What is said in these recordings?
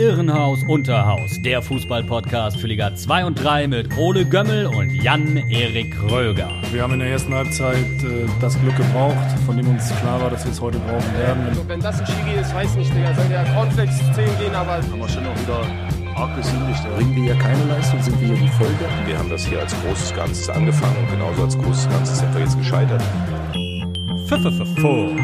Irrenhaus Unterhaus, der Fußballpodcast für Liga 2 und 3 mit Ole Gömmel und Jan-Erik Röger. Wir haben in der ersten Halbzeit äh, das Glück gebraucht, von dem uns klar war, dass wir es heute brauchen werden. Also, wenn das ein Schiri ist, weiß nicht, Digga. Soll der Cornflakes 10 gehen, aber. Haben wir schon auch wieder arg gesündigt. Bringen wir hier keine Leistung, sind wir hier die Folge. Wir haben das hier als großes Ganzes angefangen und genauso als großes Ganzes sind wir jetzt gescheitert. Pfefferfuß.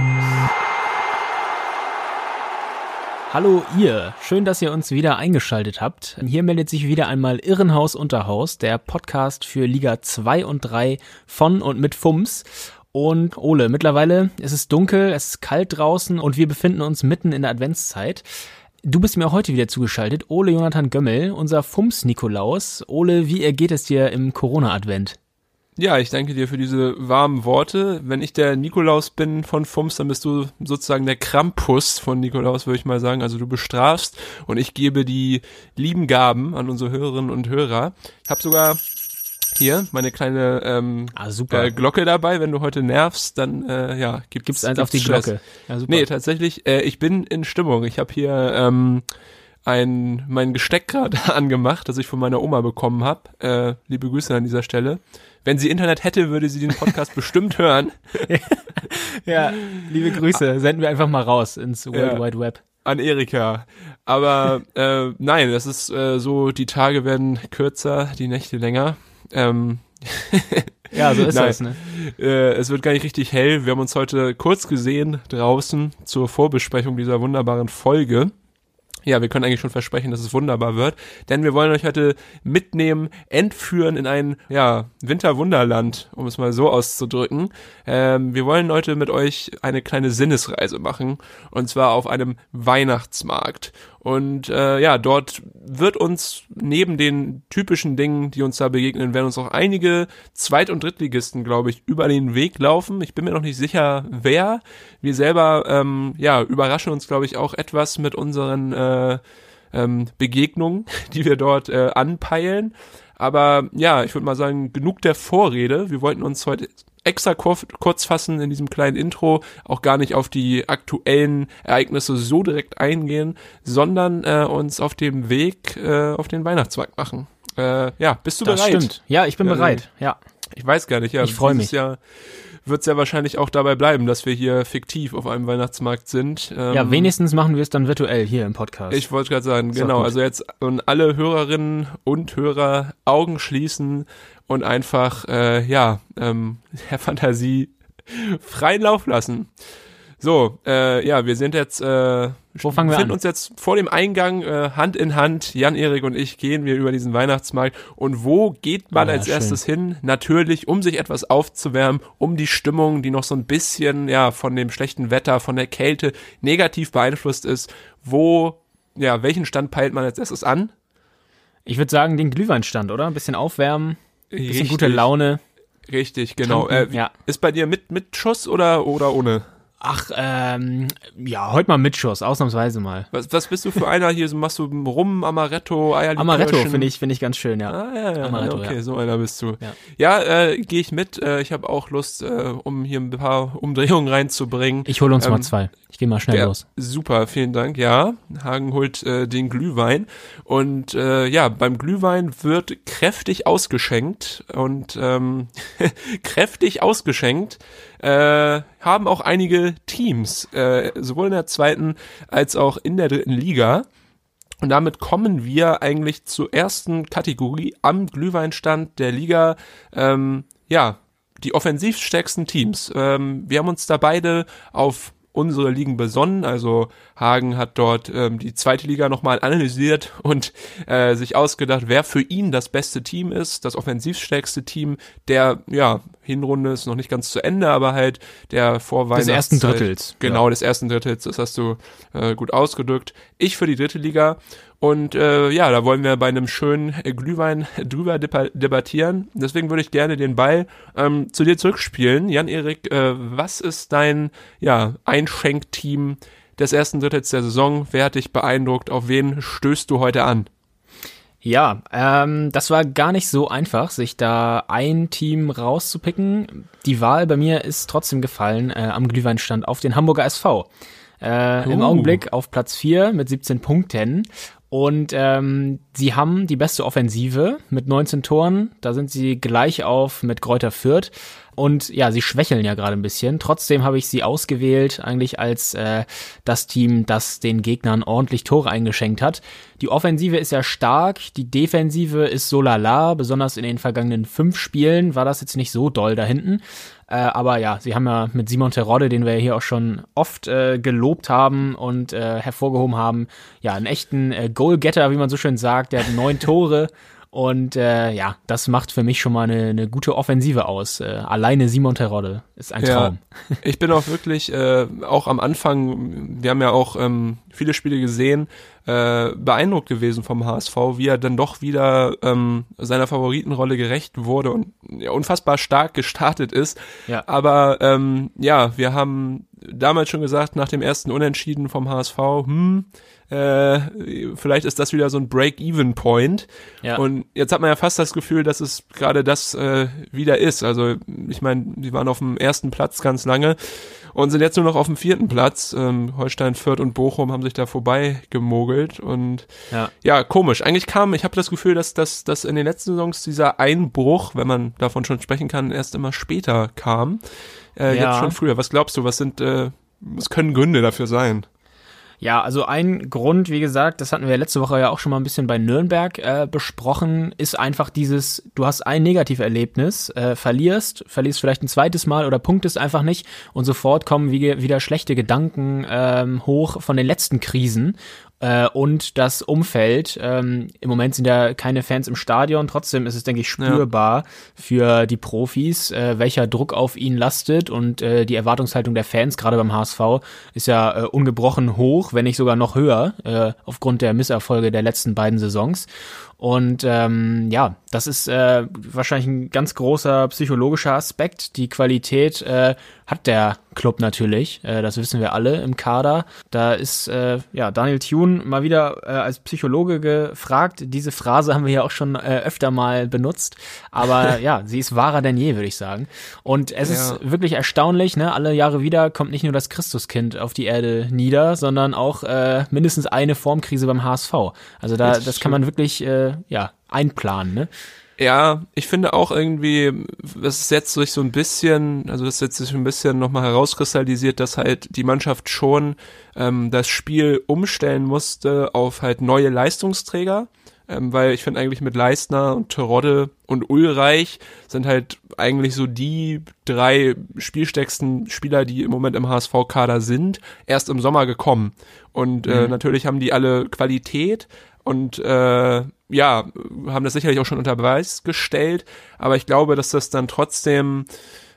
Hallo ihr, schön, dass ihr uns wieder eingeschaltet habt. Hier meldet sich wieder einmal Irrenhaus Unterhaus, der Podcast für Liga 2 und 3 von und mit FUMS. Und Ole, mittlerweile ist es dunkel, es ist kalt draußen und wir befinden uns mitten in der Adventszeit. Du bist mir heute wieder zugeschaltet, Ole Jonathan Gömmel, unser FUMS Nikolaus. Ole, wie ergeht es dir im Corona-Advent? Ja, ich danke dir für diese warmen Worte. Wenn ich der Nikolaus bin von Fums, dann bist du sozusagen der Krampus von Nikolaus, würde ich mal sagen. Also du bestrafst und ich gebe die lieben Gaben an unsere Hörerinnen und Hörer. Ich habe sogar hier meine kleine ähm, ah, super. Äh, Glocke dabei. Wenn du heute nervst, dann äh, ja gibt's, gibt's eins auf die Stress. Glocke. Ja, super. Nee, tatsächlich. Äh, ich bin in Stimmung. Ich habe hier ähm, ein mein Gesteck gerade angemacht, das ich von meiner Oma bekommen habe. Äh, liebe Grüße an dieser Stelle. Wenn sie Internet hätte, würde sie den Podcast bestimmt hören. ja, liebe Grüße. Senden wir einfach mal raus ins World ja, Wide Web. An Erika. Aber äh, nein, das ist äh, so, die Tage werden kürzer, die Nächte länger. Ähm, ja, so ist Nein, das, ne? Äh, es wird gar nicht richtig hell. Wir haben uns heute kurz gesehen draußen zur Vorbesprechung dieser wunderbaren Folge. Ja, wir können eigentlich schon versprechen, dass es wunderbar wird, denn wir wollen euch heute mitnehmen, entführen in ein ja, Winterwunderland, um es mal so auszudrücken. Ähm, wir wollen heute mit euch eine kleine Sinnesreise machen und zwar auf einem Weihnachtsmarkt. Und äh, ja, dort wird uns neben den typischen Dingen, die uns da begegnen, werden uns auch einige Zweit- und Drittligisten, glaube ich, über den Weg laufen. Ich bin mir noch nicht sicher, wer. Wir selber ähm, ja überraschen uns, glaube ich, auch etwas mit unseren äh, ähm, Begegnungen, die wir dort äh, anpeilen. Aber ja, ich würde mal sagen, genug der Vorrede. Wir wollten uns heute extra kurz fassen in diesem kleinen Intro, auch gar nicht auf die aktuellen Ereignisse so direkt eingehen, sondern äh, uns auf dem Weg äh, auf den Weihnachtsmarkt machen. Äh, ja, bist du das bereit? Stimmt. Ja, ich bin bereit. Ja. Ich weiß gar nicht. Ja, ich freue mich. Jahr wird es ja wahrscheinlich auch dabei bleiben, dass wir hier fiktiv auf einem Weihnachtsmarkt sind. Ähm, ja, wenigstens machen wir es dann virtuell hier im Podcast. Ich wollte gerade sagen, genau. Also jetzt und alle Hörerinnen und Hörer Augen schließen und einfach, äh, ja, ähm, der Fantasie freien Lauf lassen. So, äh, ja, wir sind jetzt, äh, Wo fangen wir finden an? uns jetzt vor dem Eingang äh, Hand in Hand. Jan-Erik und ich gehen wir über diesen Weihnachtsmarkt. Und wo geht man ja, als erstes hin? Natürlich, um sich etwas aufzuwärmen, um die Stimmung, die noch so ein bisschen, ja, von dem schlechten Wetter, von der Kälte negativ beeinflusst ist. Wo, ja, welchen Stand peilt man als erstes an? Ich würde sagen, den Glühweinstand, oder? Ein bisschen aufwärmen, ein bisschen Richtig. gute Laune. Richtig, genau. Tanken, Äh, ja. Ist bei dir mit, mit Schuss oder, oder ohne? Ach, ähm, ja, heute mal Mitschuss, ausnahmsweise mal. Was, was bist du für einer hier? So Machst du Rum, Amaretto, Eierlikörchen? Amaretto finde ich, finde ich ganz schön, ja. Ah, ja, ja. Amaretto, okay, ja. so einer bist du. Ja. Ja, äh, gehe ich mit. Äh, ich habe auch Lust, äh, um hier ein paar Umdrehungen reinzubringen. Ich hole uns Ähm, mal zwei. Ich gehe mal schnell los. super, vielen Dank. Ja, Hagen holt äh, den Glühwein und äh, ja, beim Glühwein wird kräftig ausgeschenkt und ähm, kräftig ausgeschenkt äh, haben auch einige Teams, äh, sowohl in der zweiten als auch in der dritten Liga. Und damit kommen wir eigentlich zur ersten Kategorie am Glühweinstand der Liga. Ähm, ja, die offensivstärksten Teams. Ähm, wir haben uns da beide auf unsere Ligen besonnen. Also Hagen hat dort ähm, die zweite Liga nochmal analysiert und äh, sich ausgedacht, wer für ihn das beste Team ist, das offensivstärkste Team der, ja, Hinrunde ist noch nicht ganz zu Ende, aber halt der Vorweihnachtszeit. ersten Drittels, Genau, ja. des ersten Drittels, das hast du äh, gut ausgedrückt. Ich für die dritte Liga und äh, ja, da wollen wir bei einem schönen äh, Glühwein drüber debattieren. Deswegen würde ich gerne den Ball ähm, zu dir zurückspielen. Jan-Erik, äh, was ist dein ja, Einschenkteam des ersten Drittels der Saison? Wer hat dich beeindruckt? Auf wen stößt du heute an? Ja, ähm, das war gar nicht so einfach, sich da ein Team rauszupicken. Die Wahl bei mir ist trotzdem gefallen äh, am Glühweinstand auf den Hamburger SV. Äh, Im Uh. Augenblick auf Platz 4 mit 17 Punkten. Und ähm, sie haben die beste Offensive mit 19 Toren. Da sind sie gleich auf mit Kräuter Fürth. Und ja, sie schwächeln ja gerade ein bisschen. Trotzdem habe ich sie ausgewählt, eigentlich als äh, das Team, das den Gegnern ordentlich Tore eingeschenkt hat. Die Offensive ist ja stark, die Defensive ist so lala, besonders in den vergangenen fünf Spielen war das jetzt nicht so doll da hinten. Äh, aber ja, sie haben ja mit Simon Terodde, den wir hier auch schon oft äh, gelobt haben und äh, hervorgehoben haben, ja, einen echten äh, Goalgetter, wie man so schön sagt. Der hat neun Tore. Und äh, ja, das macht für mich schon mal eine, eine gute Offensive aus. Äh, alleine Simon Terodde ist ein Traum. Ja, ich bin auch wirklich, äh, auch am Anfang, wir haben ja auch ähm, viele Spiele gesehen, äh, beeindruckt gewesen vom HSV, wie er dann doch wieder ähm, seiner Favoritenrolle gerecht wurde und ja, unfassbar stark gestartet ist. Ja. Aber ähm, ja, wir haben damals schon gesagt, nach dem ersten Unentschieden vom HSV, hm, äh, vielleicht ist das wieder so ein Break-Even-Point. Ja. Und jetzt hat man ja fast das Gefühl, dass es gerade das äh, wieder ist. Also ich meine, die waren auf dem ersten Platz ganz lange und sind jetzt nur noch auf dem vierten Platz. Ähm, Holstein, Fürth und Bochum haben sich da vorbei gemogelt und Ja. ja, komisch. Eigentlich kam, ich habe das Gefühl, dass, dass, dass in den letzten Saisons dieser Einbruch, wenn man davon schon sprechen kann, erst immer später kam. Äh, Ja. Jetzt schon früher. Was glaubst du, was sind, äh, was können Gründe dafür sein? Ja, also ein Grund, wie gesagt, das hatten wir letzte Woche ja auch schon mal ein bisschen bei Nürnberg äh, besprochen, ist einfach dieses, du hast ein Negativerlebnis, äh, verlierst, verlierst vielleicht ein zweites Mal oder punktest einfach nicht und sofort kommen wie, wieder schlechte Gedanken ähm, hoch von den letzten Krisen äh, und das Umfeld. Ähm, Im Moment sind ja keine Fans im Stadion, trotzdem ist es, denke ich, spürbar für die Profis, äh, welcher Druck auf ihnen lastet und äh, die Erwartungshaltung der Fans, gerade beim HSV, ist ja äh, ungebrochen hoch, wenn nicht sogar noch höher, äh, aufgrund der Misserfolge der letzten beiden Saisons. Und ähm, ja, das ist äh, wahrscheinlich ein ganz großer psychologischer Aspekt. Die Qualität äh, hat der Club natürlich, äh, das wissen wir alle im Kader. Da ist äh, ja Daniel Thune mal wieder äh, als Psychologe gefragt. Diese Phrase haben wir ja auch schon äh, öfter mal benutzt, aber ja, sie ist wahrer denn je, würde ich sagen. Und es Ja. ist wirklich erstaunlich, ne? Alle Jahre wieder kommt nicht nur das Christuskind auf die Erde nieder, sondern auch äh, mindestens eine Formkrise beim HSV. Also da, Das das, kann man wirklich äh, ja einplanen, ne? Ja, ich finde auch irgendwie, es ist jetzt sich so ein bisschen, also das ist jetzt sich ein bisschen nochmal herauskristallisiert, dass halt die Mannschaft schon ähm, das Spiel umstellen musste auf halt neue Leistungsträger. Ähm, weil ich finde eigentlich mit Leistner und Terodde und Ulreich sind halt eigentlich so die drei spielstärksten Spieler, die im Moment im HSV-Kader sind, erst im Sommer gekommen. Und äh, natürlich haben die alle Qualität und äh, ja, haben das sicherlich auch schon unter Beweis gestellt, aber ich glaube, dass das dann trotzdem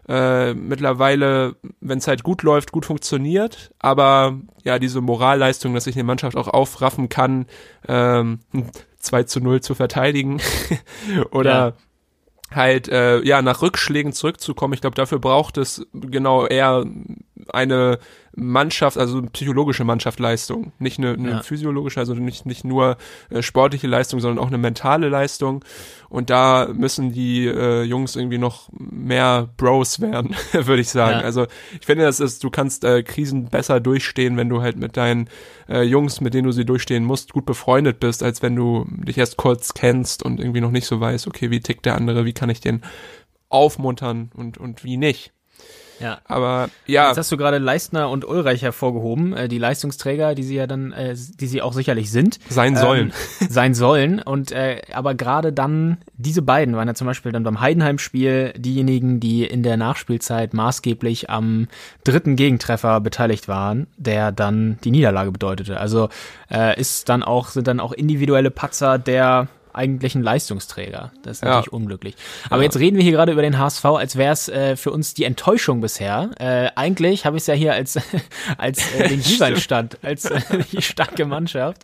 äh, mittlerweile, wenn es halt gut läuft, gut funktioniert, aber ja, diese Moralleistung, dass sich eine Mannschaft auch aufraffen kann, ähm, 2 zu 0 zu verteidigen oder Ja. halt äh, ja nach Rückschlägen zurückzukommen. Ich glaube, dafür braucht es genau eher eine Mannschaft, also eine psychologische Mannschaftsleistung, nicht eine, eine Ja. physiologische, also nicht nicht nur äh, sportliche Leistung, sondern auch eine mentale Leistung. Und da müssen die äh, Jungs irgendwie noch mehr Bros werden, würde ich sagen. Ja. Also ich finde, das ist, du kannst äh, Krisen besser durchstehen, wenn du halt mit deinen äh, Jungs, mit denen du sie durchstehen musst, gut befreundet bist, als wenn du dich erst kurz kennst und irgendwie noch nicht so weißt, okay, wie tickt der andere, wie kann ich den aufmuntern und, und wie nicht. Ja. Aber ja, Jetzt hast du gerade Leistner und Ulreich hervorgehoben, äh, die Leistungsträger, die sie ja dann, äh, die sie auch sicherlich sind. sein sollen. Ähm, sein sollen. Und äh, aber gerade dann, diese beiden waren ja zum Beispiel dann beim Heidenheim-Spiel diejenigen, die in der Nachspielzeit maßgeblich am dritten Gegentreffer beteiligt waren, der dann die Niederlage bedeutete. Also äh, ist dann auch, sind dann auch individuelle Patzer der eigentlichen Leistungsträger. Das ist Ja. natürlich unglücklich. Aber Ja. jetzt reden wir hier gerade über den HSV, als wäre es äh, für uns die Enttäuschung bisher. Äh, eigentlich habe ich es ja hier als, als äh, den Giewaldstand, als äh, die starke Mannschaft.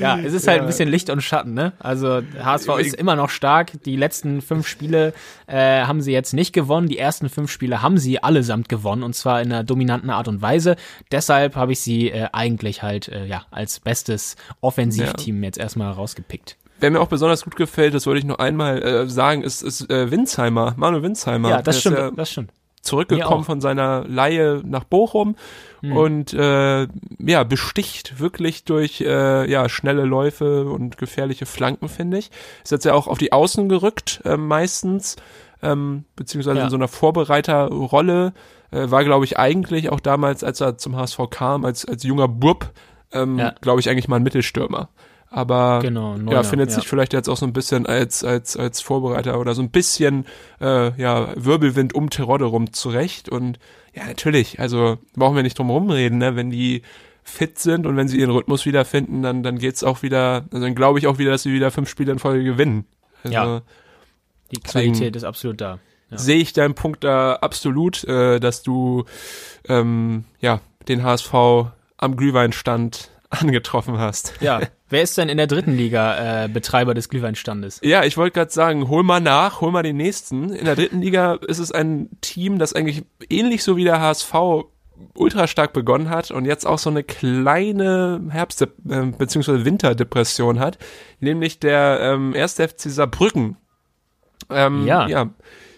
Ja, es ist halt ein bisschen Licht und Schatten, ne? Also HSV ist immer noch stark. Die letzten fünf Spiele äh, haben sie jetzt nicht gewonnen. Die ersten fünf Spiele haben sie allesamt gewonnen und zwar in einer dominanten Art und Weise. Deshalb habe ich sie äh, eigentlich halt äh, ja als bestes Offensivteam jetzt erstmal rausgepickt. Wer mir auch besonders gut gefällt, das wollte ich noch einmal äh, sagen, ist, ist äh, Winsheimer, Manuel Winsheimer. Ja, Der das ist stimmt, Ja, das stimmt. zurückgekommen von seiner Laie nach Bochum Hm. und äh, ja, besticht wirklich durch äh, ja, schnelle Läufe und gefährliche Flanken, finde ich. Ist jetzt ja auch auf die Außen gerückt, äh, meistens, ähm, beziehungsweise Ja. in so einer Vorbereiterrolle. Äh, war, glaube ich, eigentlich auch damals, als er zum HSV kam, als, als junger Bub, ähm, Ja. glaube ich, eigentlich mal ein Mittelstürmer. Aber Genau, ja, findet ja. sich vielleicht jetzt auch so ein bisschen als, als, als Vorbereiter oder so ein bisschen äh, ja, Wirbelwind um Terodde rum zurecht. Und ja, natürlich, also brauchen wir nicht drum rumreden, ne? wenn die fit sind und wenn sie ihren Rhythmus wiederfinden, dann, dann geht's auch wieder, also dann glaube ich auch wieder, dass sie wieder fünf Spiele in Folge gewinnen. Also Ja. Die Qualität ist absolut da. Ja. sehe ich deinen Punkt da absolut, äh, dass du ähm, ja den HSV am Glühweinstand angetroffen hast. Ja, wer ist denn in der dritten Liga äh, Betreiber des Glühweinstandes? Ja, ich wollte gerade sagen, hol mal nach, hol mal den nächsten. In der dritten Liga ist es ein Team, das eigentlich ähnlich so wie der HSV ultra stark begonnen hat und jetzt auch so eine kleine Herbst- äh, bzw. Winterdepression hat, nämlich der ähm, 1. FC Saarbrücken. Ähm, Ja. ja.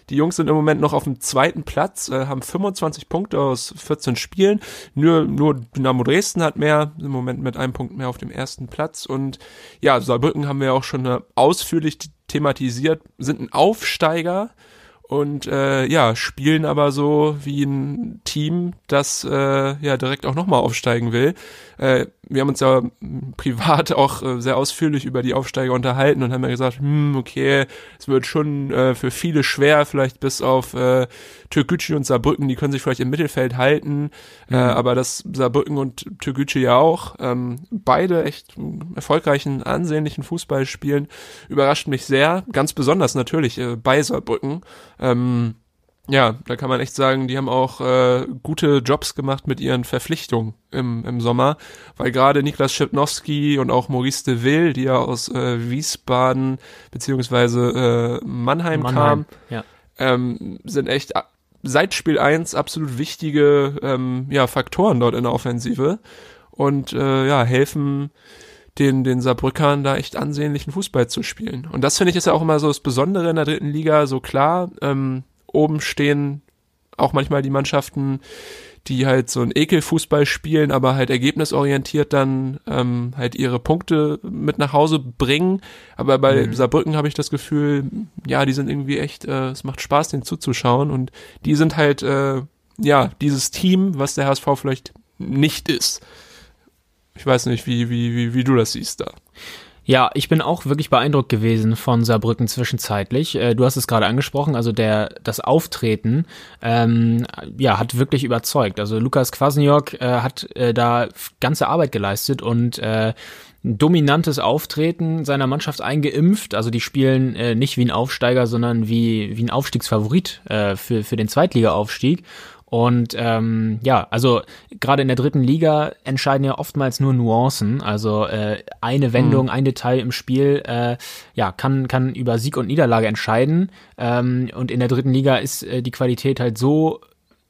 Die Jungs sind im Moment noch auf dem zweiten Platz, äh, haben 25 Punkte aus 14 Spielen. Nur, nur Dynamo Dresden hat mehr, im Moment mit einem Punkt mehr auf dem ersten Platz. Und ja, Saarbrücken haben wir auch schon äh, ausführlich thematisiert, sind ein Aufsteiger und äh, ja, spielen aber so wie ein Team, das äh, ja direkt auch nochmal aufsteigen will. Äh, wir haben uns ja privat auch äh, sehr ausführlich über die Aufsteiger unterhalten und haben ja gesagt, hm, okay, es wird schon äh, für viele schwer, vielleicht bis auf äh, Türkgücü und Saarbrücken, die können sich vielleicht im Mittelfeld halten, äh, aber das Saarbrücken und Türkgücü ja auch, ähm, beide echt erfolgreichen, ansehnlichen Fußball spielen, überrascht mich sehr, ganz besonders natürlich äh, bei Saarbrücken. Ähm, ja, da kann man echt sagen, die haben auch äh, gute Jobs gemacht mit ihren Verpflichtungen im, im Sommer, weil gerade Niklas Schipnowski und auch Maurice de Will, die ja aus äh, Wiesbaden beziehungsweise äh, Mannheim, kamen, Ja. ähm, sind echt seit Spiel 1 absolut wichtige ähm, ja, Faktoren dort in der Offensive und äh, ja, helfen den, den Saarbrückern da echt ansehnlichen Fußball zu spielen. Und das finde ich ist ja auch immer so das Besondere in der dritten Liga, so klar, ähm, oben stehen auch manchmal die Mannschaften, die halt so ein Ekelfußball spielen, aber halt ergebnisorientiert dann ähm, halt ihre Punkte mit nach Hause bringen. Aber bei Saarbrücken habe ich das Gefühl, ja, die sind irgendwie echt, äh, es macht Spaß, denen zuzuschauen und die sind halt, äh, ja, dieses Team, was der HSV vielleicht nicht ist. Ich weiß nicht, wie, wie, wie, wie du das siehst da. Ja, ich bin auch wirklich beeindruckt gewesen von Saarbrücken zwischenzeitlich. Äh, du hast es gerade angesprochen, also der das Auftreten ähm, ja hat wirklich überzeugt. Also Lukas Kwasniok äh, hat äh, da ganze Arbeit geleistet und äh, dominantes Auftreten seiner Mannschaft eingeimpft. Also die spielen äh, nicht wie ein Aufsteiger, sondern wie wie ein Aufstiegsfavorit äh, für für den Zweitliga-Aufstieg. Und ähm, ja, also gerade in der dritten Liga entscheiden ja oftmals nur Nuancen. Also äh, eine Wendung, ein Detail im Spiel, äh, ja, kann kann über Sieg und Niederlage entscheiden. Ähm, und in der dritten Liga ist äh, die Qualität halt so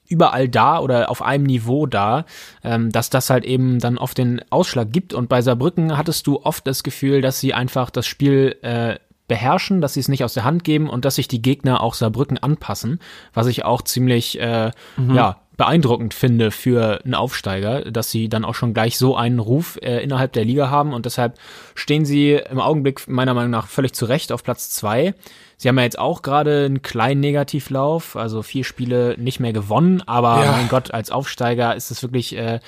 überall da oder auf einem Niveau da, ähm, dass das halt eben dann oft den Ausschlag gibt. Und bei Saarbrücken hattest du oft das Gefühl, dass sie einfach das Spiel äh, beherrschen, dass sie es nicht aus der Hand geben und dass sich die Gegner auch Saarbrücken anpassen, was ich auch ziemlich äh, ja beeindruckend finde für einen Aufsteiger, dass sie dann auch schon gleich so einen Ruf äh, innerhalb der Liga haben und deshalb stehen sie im Augenblick meiner Meinung nach völlig zu Recht auf Platz zwei. Sie haben ja jetzt auch gerade einen kleinen Negativlauf, also vier Spiele nicht mehr gewonnen, aber Ja. mein Gott, als Aufsteiger ist es wirklich äh,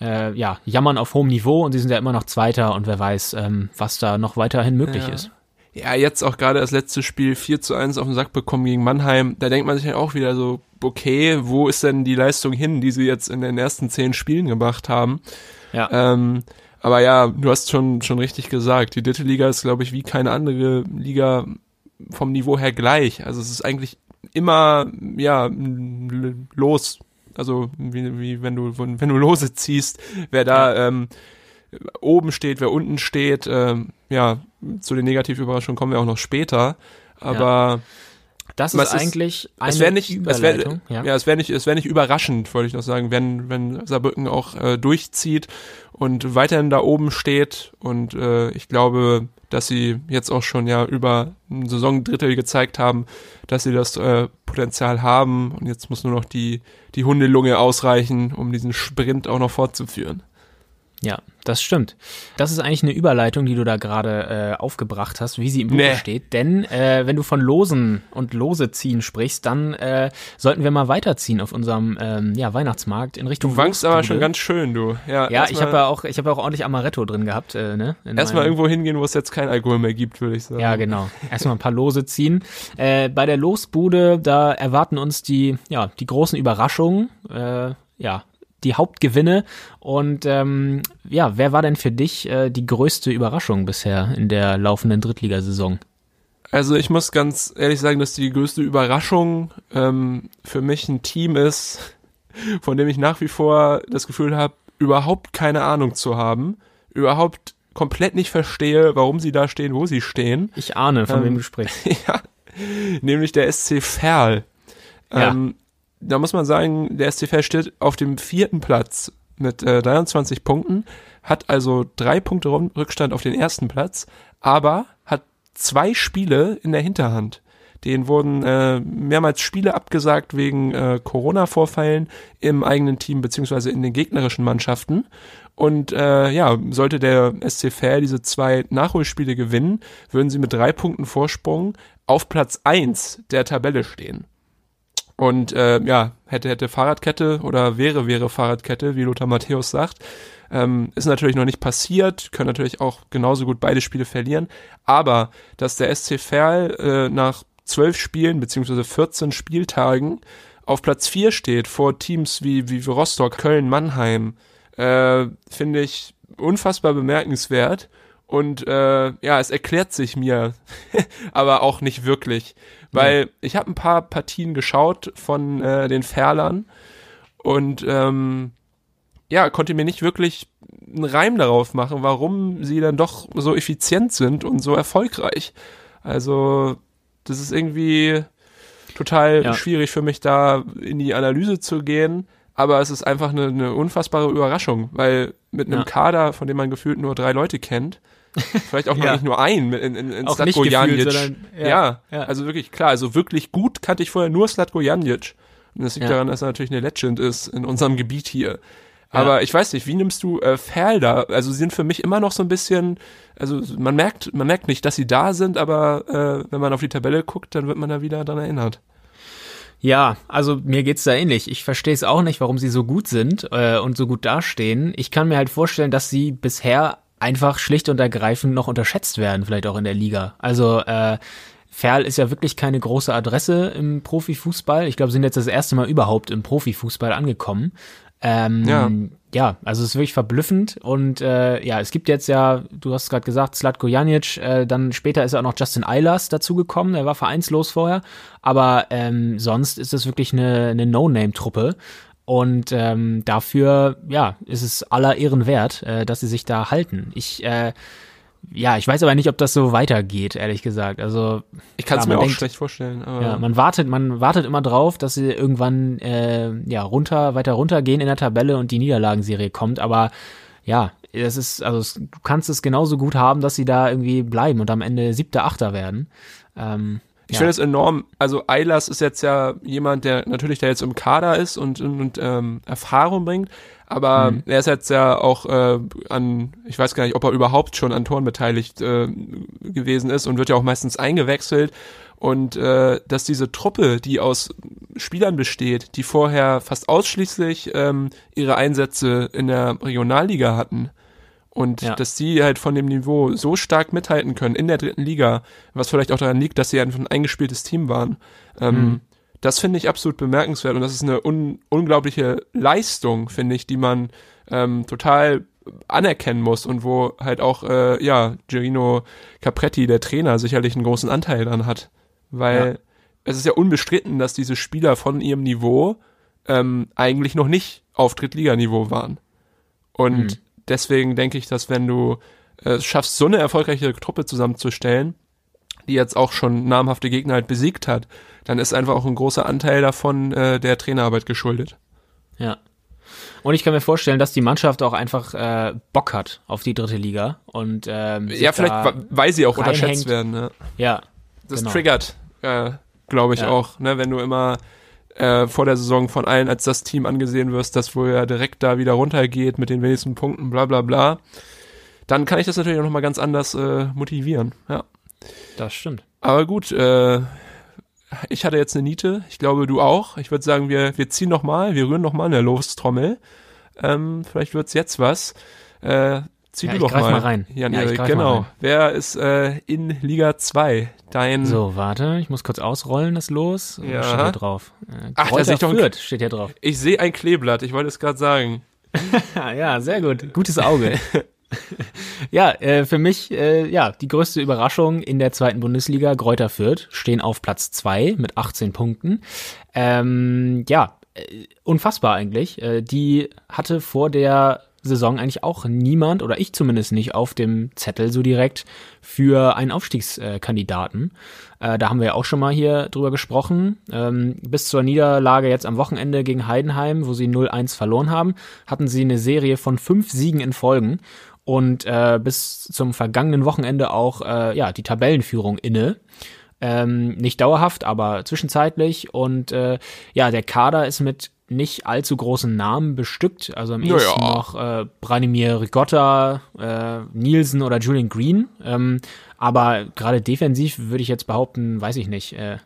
äh, ja jammern auf hohem Niveau und sie sind ja immer noch Zweiter und wer weiß, ähm, was da noch weiterhin möglich Ja. ist. Ja, jetzt auch gerade das letzte Spiel 4 zu 1 auf den Sack bekommen gegen Mannheim. Da denkt man sich ja auch wieder so, okay, wo ist denn die Leistung hin, die sie jetzt in den ersten zehn Spielen gebracht haben? Ja. Ähm, aber ja, du hast schon, schon richtig gesagt. Die dritte Liga ist, glaube ich, wie keine andere Liga vom Niveau her gleich. Also es ist eigentlich immer, ja, los. Also wie, wie wenn du, wenn du Lose ziehst, wer da ähm, oben steht, wer unten steht. Ähm, ja, zu den Negativüberraschungen kommen wir auch noch später. Aber Das Was ist ist- eigentlich eine es wäre nicht, es wäre, Überleitung. ja. ja. es wäre nicht, es wäre nicht überraschend, wollte ich noch sagen, wenn, wenn Saarbrücken auch äh, durchzieht und weiterhin da oben steht. Und äh, ich glaube, dass sie jetzt auch schon ja über ein Saisondrittel gezeigt haben, dass sie das äh, Potenzial haben und jetzt muss nur noch die, die Hundelunge ausreichen, um diesen Sprint auch noch fortzuführen. Ja, das stimmt. Das ist eigentlich eine Überleitung, die du da gerade äh, aufgebracht hast, wie sie im Buch Nee. steht. Denn äh, wenn du von Losen und Lose ziehen sprichst, dann äh, sollten wir mal weiterziehen auf unserem ähm, ja, Weihnachtsmarkt in Richtung Du wankst aber schon ganz schön, du. Ja, Ja, ich habe ja auch, ich habe ja auch ordentlich Amaretto drin gehabt, äh, ne? Erstmal irgendwo hingehen, wo es jetzt kein Alkohol mehr gibt, würde ich sagen. Ja, genau. Erstmal ein paar Lose ziehen. Äh, bei der Losbude, da erwarten uns die, ja, die großen Überraschungen, äh, ja, die Hauptgewinne. Und ähm, ja, wer war denn für dich äh, die größte Überraschung bisher in der laufenden Drittligasaison? Also ich muss ganz ehrlich sagen, dass die größte Überraschung ähm, für mich ein Team ist, von dem ich nach wie vor das Gefühl habe, überhaupt keine Ahnung zu haben, überhaupt komplett nicht verstehe, warum sie da stehen, wo sie stehen. Ich ahne, von Ähm, wem du sprichst. ja, nämlich der SC Verl. Ja. Ähm, da muss man sagen, der SC Verl steht auf dem vierten Platz mit äh, 23 Punkten, hat also drei Punkte Rückstand auf den ersten Platz, aber hat zwei Spiele in der Hinterhand. Denen wurden äh, mehrmals Spiele abgesagt wegen äh, Corona-Vorfällen im eigenen Team beziehungsweise in den gegnerischen Mannschaften. Und äh, ja, sollte der SC Verl diese zwei Nachholspiele gewinnen, würden sie mit drei Punkten Vorsprung auf Platz eins der Tabelle stehen. Und äh, ja, hätte, hätte Fahrradkette oder wäre, wäre Fahrradkette, wie Lothar Matthäus sagt. Ähm, ist natürlich noch nicht passiert, können natürlich auch genauso gut beide Spiele verlieren. Aber dass der SC Verl äh, nach zwölf Spielen beziehungsweise 14 Spieltagen auf Platz vier steht vor Teams wie, wie Rostock, Köln, Mannheim, äh, finde ich unfassbar bemerkenswert. Und äh, ja, es erklärt sich mir, aber auch nicht wirklich. Weil ich habe ein paar Partien geschaut von äh, den Ferlern und ähm, ja, konnte mir nicht wirklich einen Reim darauf machen, warum sie dann doch so effizient sind und so erfolgreich. Also, das ist irgendwie total Ja. schwierig für mich, da in die Analyse zu gehen. Aber es ist einfach eine, eine unfassbare Überraschung, weil mit einem Ja. Kader, von dem man gefühlt nur drei Leute kennt, vielleicht auch noch Ja. nicht nur einen, in, in, in Slatko ja, ja, ja. also wirklich klar, also wirklich gut kannte ich vorher nur Slatko Janic. Und das liegt Ja. daran, dass er natürlich eine Legend ist in unserem Gebiet hier. Aber ich weiß nicht, wie nimmst du äh, Ferl da? Also sie sind für mich immer noch so ein bisschen, also man merkt, man merkt nicht, dass sie da sind, aber äh, wenn man auf die Tabelle guckt, dann wird man da wieder dran erinnert. Ja, also mir geht's da ähnlich. Ich verstehe es auch nicht, warum sie so gut sind äh, und so gut dastehen. Ich kann mir halt vorstellen, dass sie bisher einfach schlicht und ergreifend noch unterschätzt werden, vielleicht auch in der Liga. Also äh, Ferl ist ja wirklich keine große Adresse im Profifußball. Ich glaube, sie sind jetzt das erste Mal überhaupt im Profifußball angekommen. Ähm, Ja. ja, also es ist wirklich verblüffend und äh, ja, es gibt jetzt ja, du hast gerade gesagt, Slatko Janic, äh, dann später ist ja auch noch Justin Eilers dazugekommen, der war vereinslos vorher, aber ähm, sonst ist es wirklich eine, eine No-Name-Truppe und ähm, dafür, ja, ist es aller Ehren wert, äh, dass sie sich da halten. Ich, äh, ja, ich weiß aber nicht, ob das so weitergeht, ehrlich gesagt. Also Ich kann es mir man auch denkt- schlecht vorstellen. Ja, man wartet, man wartet immer drauf, dass sie irgendwann äh, ja runter, weiter runtergehen in der Tabelle und die Niederlagenserie kommt. Aber ja, es ist, also du kannst es genauso gut haben, dass sie da irgendwie bleiben und am Ende siebter, achter werden. Ähm, Ich ja. finde es enorm, also Eilers ist jetzt ja jemand, der natürlich da jetzt im Kader ist und, und, und ähm, Erfahrung bringt, aber Mhm. er ist jetzt ja auch äh, an, ich weiß gar nicht, ob er überhaupt schon an Toren beteiligt äh, gewesen ist und wird ja auch meistens eingewechselt und äh, dass diese Truppe, die aus Spielern besteht, die vorher fast ausschließlich ähm, ihre Einsätze in der Regionalliga hatten, und Ja. dass die halt von dem Niveau so stark mithalten können in der dritten Liga, was vielleicht auch daran liegt, dass sie einfach ein eingespieltes Team waren. Ähm, Mhm. Das finde ich absolut bemerkenswert und das ist eine un unglaubliche Leistung, finde ich, die man ähm, total anerkennen muss und wo halt auch, äh, ja, Gerino Capretti, der Trainer, sicherlich einen großen Anteil dran hat. Weil Ja. es ist ja unbestritten, dass diese Spieler von ihrem Niveau ähm, eigentlich noch nicht auf Drittliganiveau waren. Und Mhm. Deswegen denke ich, dass wenn du äh, es schaffst, so eine erfolgreiche Truppe zusammenzustellen, die jetzt auch schon namhafte Gegner halt besiegt hat, dann ist einfach auch ein großer Anteil davon äh, der Trainerarbeit geschuldet. Ja. Und ich kann mir vorstellen, dass die Mannschaft auch einfach äh, Bock hat auf die dritte Liga und ähm, Ja, vielleicht, weil sie auch reinhängt. unterschätzt werden. Ne? Ja, Das Genau. triggert, äh, glaube ich Ja. auch, ne? wenn du immer äh, vor der Saison von allen als das Team angesehen wirst, das wohl ja direkt da wieder runtergeht mit den wenigsten Punkten, bla bla bla. Dann kann ich das natürlich auch nochmal ganz anders äh, motivieren. Ja. das stimmt. Aber gut, äh, ich hatte jetzt eine Niete, ich glaube du auch. Ich würde sagen, wir, wir ziehen nochmal, wir rühren nochmal eine Lostrommel. Ähm, vielleicht wird's jetzt was. Äh, zieh Ja, du doch mal. mal rein. Jan Ja, Erik, genau. Wer ist äh, in Liga 2? Dein So, warte, ich muss kurz ausrollen, das Los. Ja. Steht hier drauf? Äh, Ach, da sehe ich doch Fürth steht hier drauf. Ich sehe ein Kleeblatt, ich wollte es gerade sagen. Ja, sehr gut. Gutes Auge. ja, äh, für mich, äh, ja, die größte Überraschung in der zweiten Bundesliga, Kräuter Fürth, stehen auf Platz zwei mit 18 Punkten. Ähm, ja, äh, unfassbar eigentlich. Äh, die hatte vor der Saison eigentlich auch niemand, oder ich zumindest nicht, auf dem Zettel so direkt für einen Aufstiegskandidaten. Äh, da haben wir ja auch schon mal hier drüber gesprochen. Ähm, bis zur Niederlage jetzt am Wochenende gegen Heidenheim, wo sie 0-1 verloren haben, hatten sie eine Serie von fünf Siegen in Folgen und äh, bis zum vergangenen Wochenende auch äh, ja die Tabellenführung inne. Ähm, nicht dauerhaft, aber zwischenzeitlich. Und äh, ja, der Kader ist mit nicht allzu großen Namen bestückt. Also am ehesten noch äh, Branimir Rigotta, äh, Nielsen oder Julian Green. Ähm, aber gerade defensiv würde ich jetzt behaupten, weiß ich nicht, äh,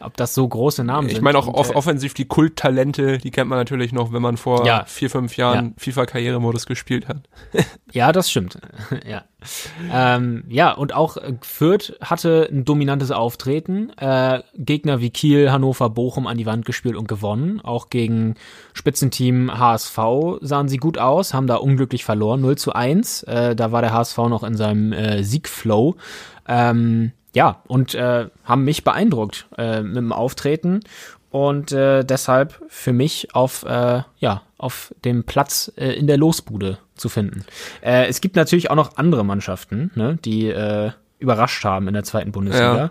ob das so große Namen sind. Ich meine auch off äh, offensiv die Kulttalente, die kennt man natürlich noch, wenn man vor Ja. vier, fünf Jahren FIFA-Karrieremodus gespielt hat. Ja, das stimmt. ja. Ähm, ja, und auch äh, Fürth hatte ein dominantes Auftreten. Äh, Gegner wie Kiel, Hannover, Bochum an die Wand gespielt und gewonnen. Auch gegen Spitzenteam HSV sahen sie gut aus, haben da unglücklich verloren, 0 zu 1. Äh, da war der HSV noch in seinem äh, Siegflow. Ähm, ja, und äh, haben mich beeindruckt äh, mit dem Auftreten und äh, deshalb für mich auf, äh, ja, auf dem Platz äh, in der Losbude zu finden. Äh, es gibt natürlich auch noch andere Mannschaften, ne, die äh, überrascht haben in der zweiten Bundesliga.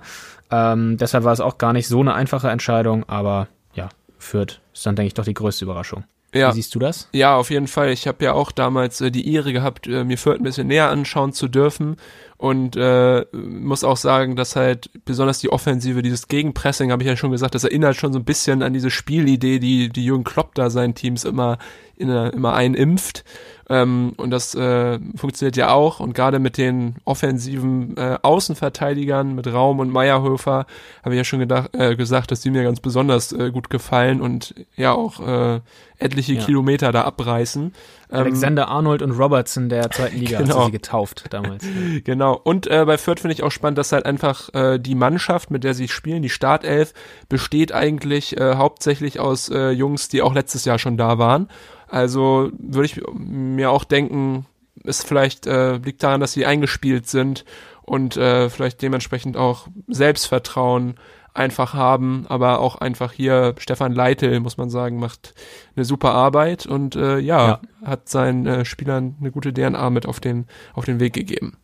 Ähm, deshalb war es auch gar nicht so eine einfache Entscheidung, aber ja, Fürth ist dann, denke ich, doch die größte Überraschung. Ja. Wie siehst du das? Ja, auf jeden Fall. Ich habe ja auch damals äh, die Ehre gehabt, äh, mir Fürth ein bisschen näher anschauen zu dürfen und äh, muss auch sagen, dass halt besonders die Offensive, dieses Gegenpressing, habe ich ja schon gesagt, das erinnert schon so ein bisschen an diese Spielidee, die, die Jürgen Klopp da seinen Teams immer, in, immer einimpft. Ähm, und das äh, funktioniert ja auch. Und gerade mit den offensiven äh, Außenverteidigern, mit Raum und Meyerhöfer, habe ich ja schon gedacht, äh, gesagt, dass die mir ganz besonders äh, gut gefallen und ja auch äh, etliche Ja. Kilometer da abreißen. Ähm, Alexander Arnold und Robertson der zweiten Liga Genau. hast du sie getauft damals. Genau. Und äh, bei Fürth finde ich auch spannend, dass halt einfach äh, die Mannschaft, mit der sie spielen, die Startelf, besteht eigentlich äh, hauptsächlich aus äh, Jungs, die auch letztes Jahr schon da waren. Also würde ich mir auch denken, ist vielleicht äh, liegt daran, dass sie eingespielt sind und äh, vielleicht dementsprechend auch Selbstvertrauen einfach haben, aber auch einfach hier Stefan Leitl, muss man sagen, macht eine super Arbeit und äh, ja, Ja. hat seinen äh, Spielern eine gute DNA mit auf den auf den Weg gegeben.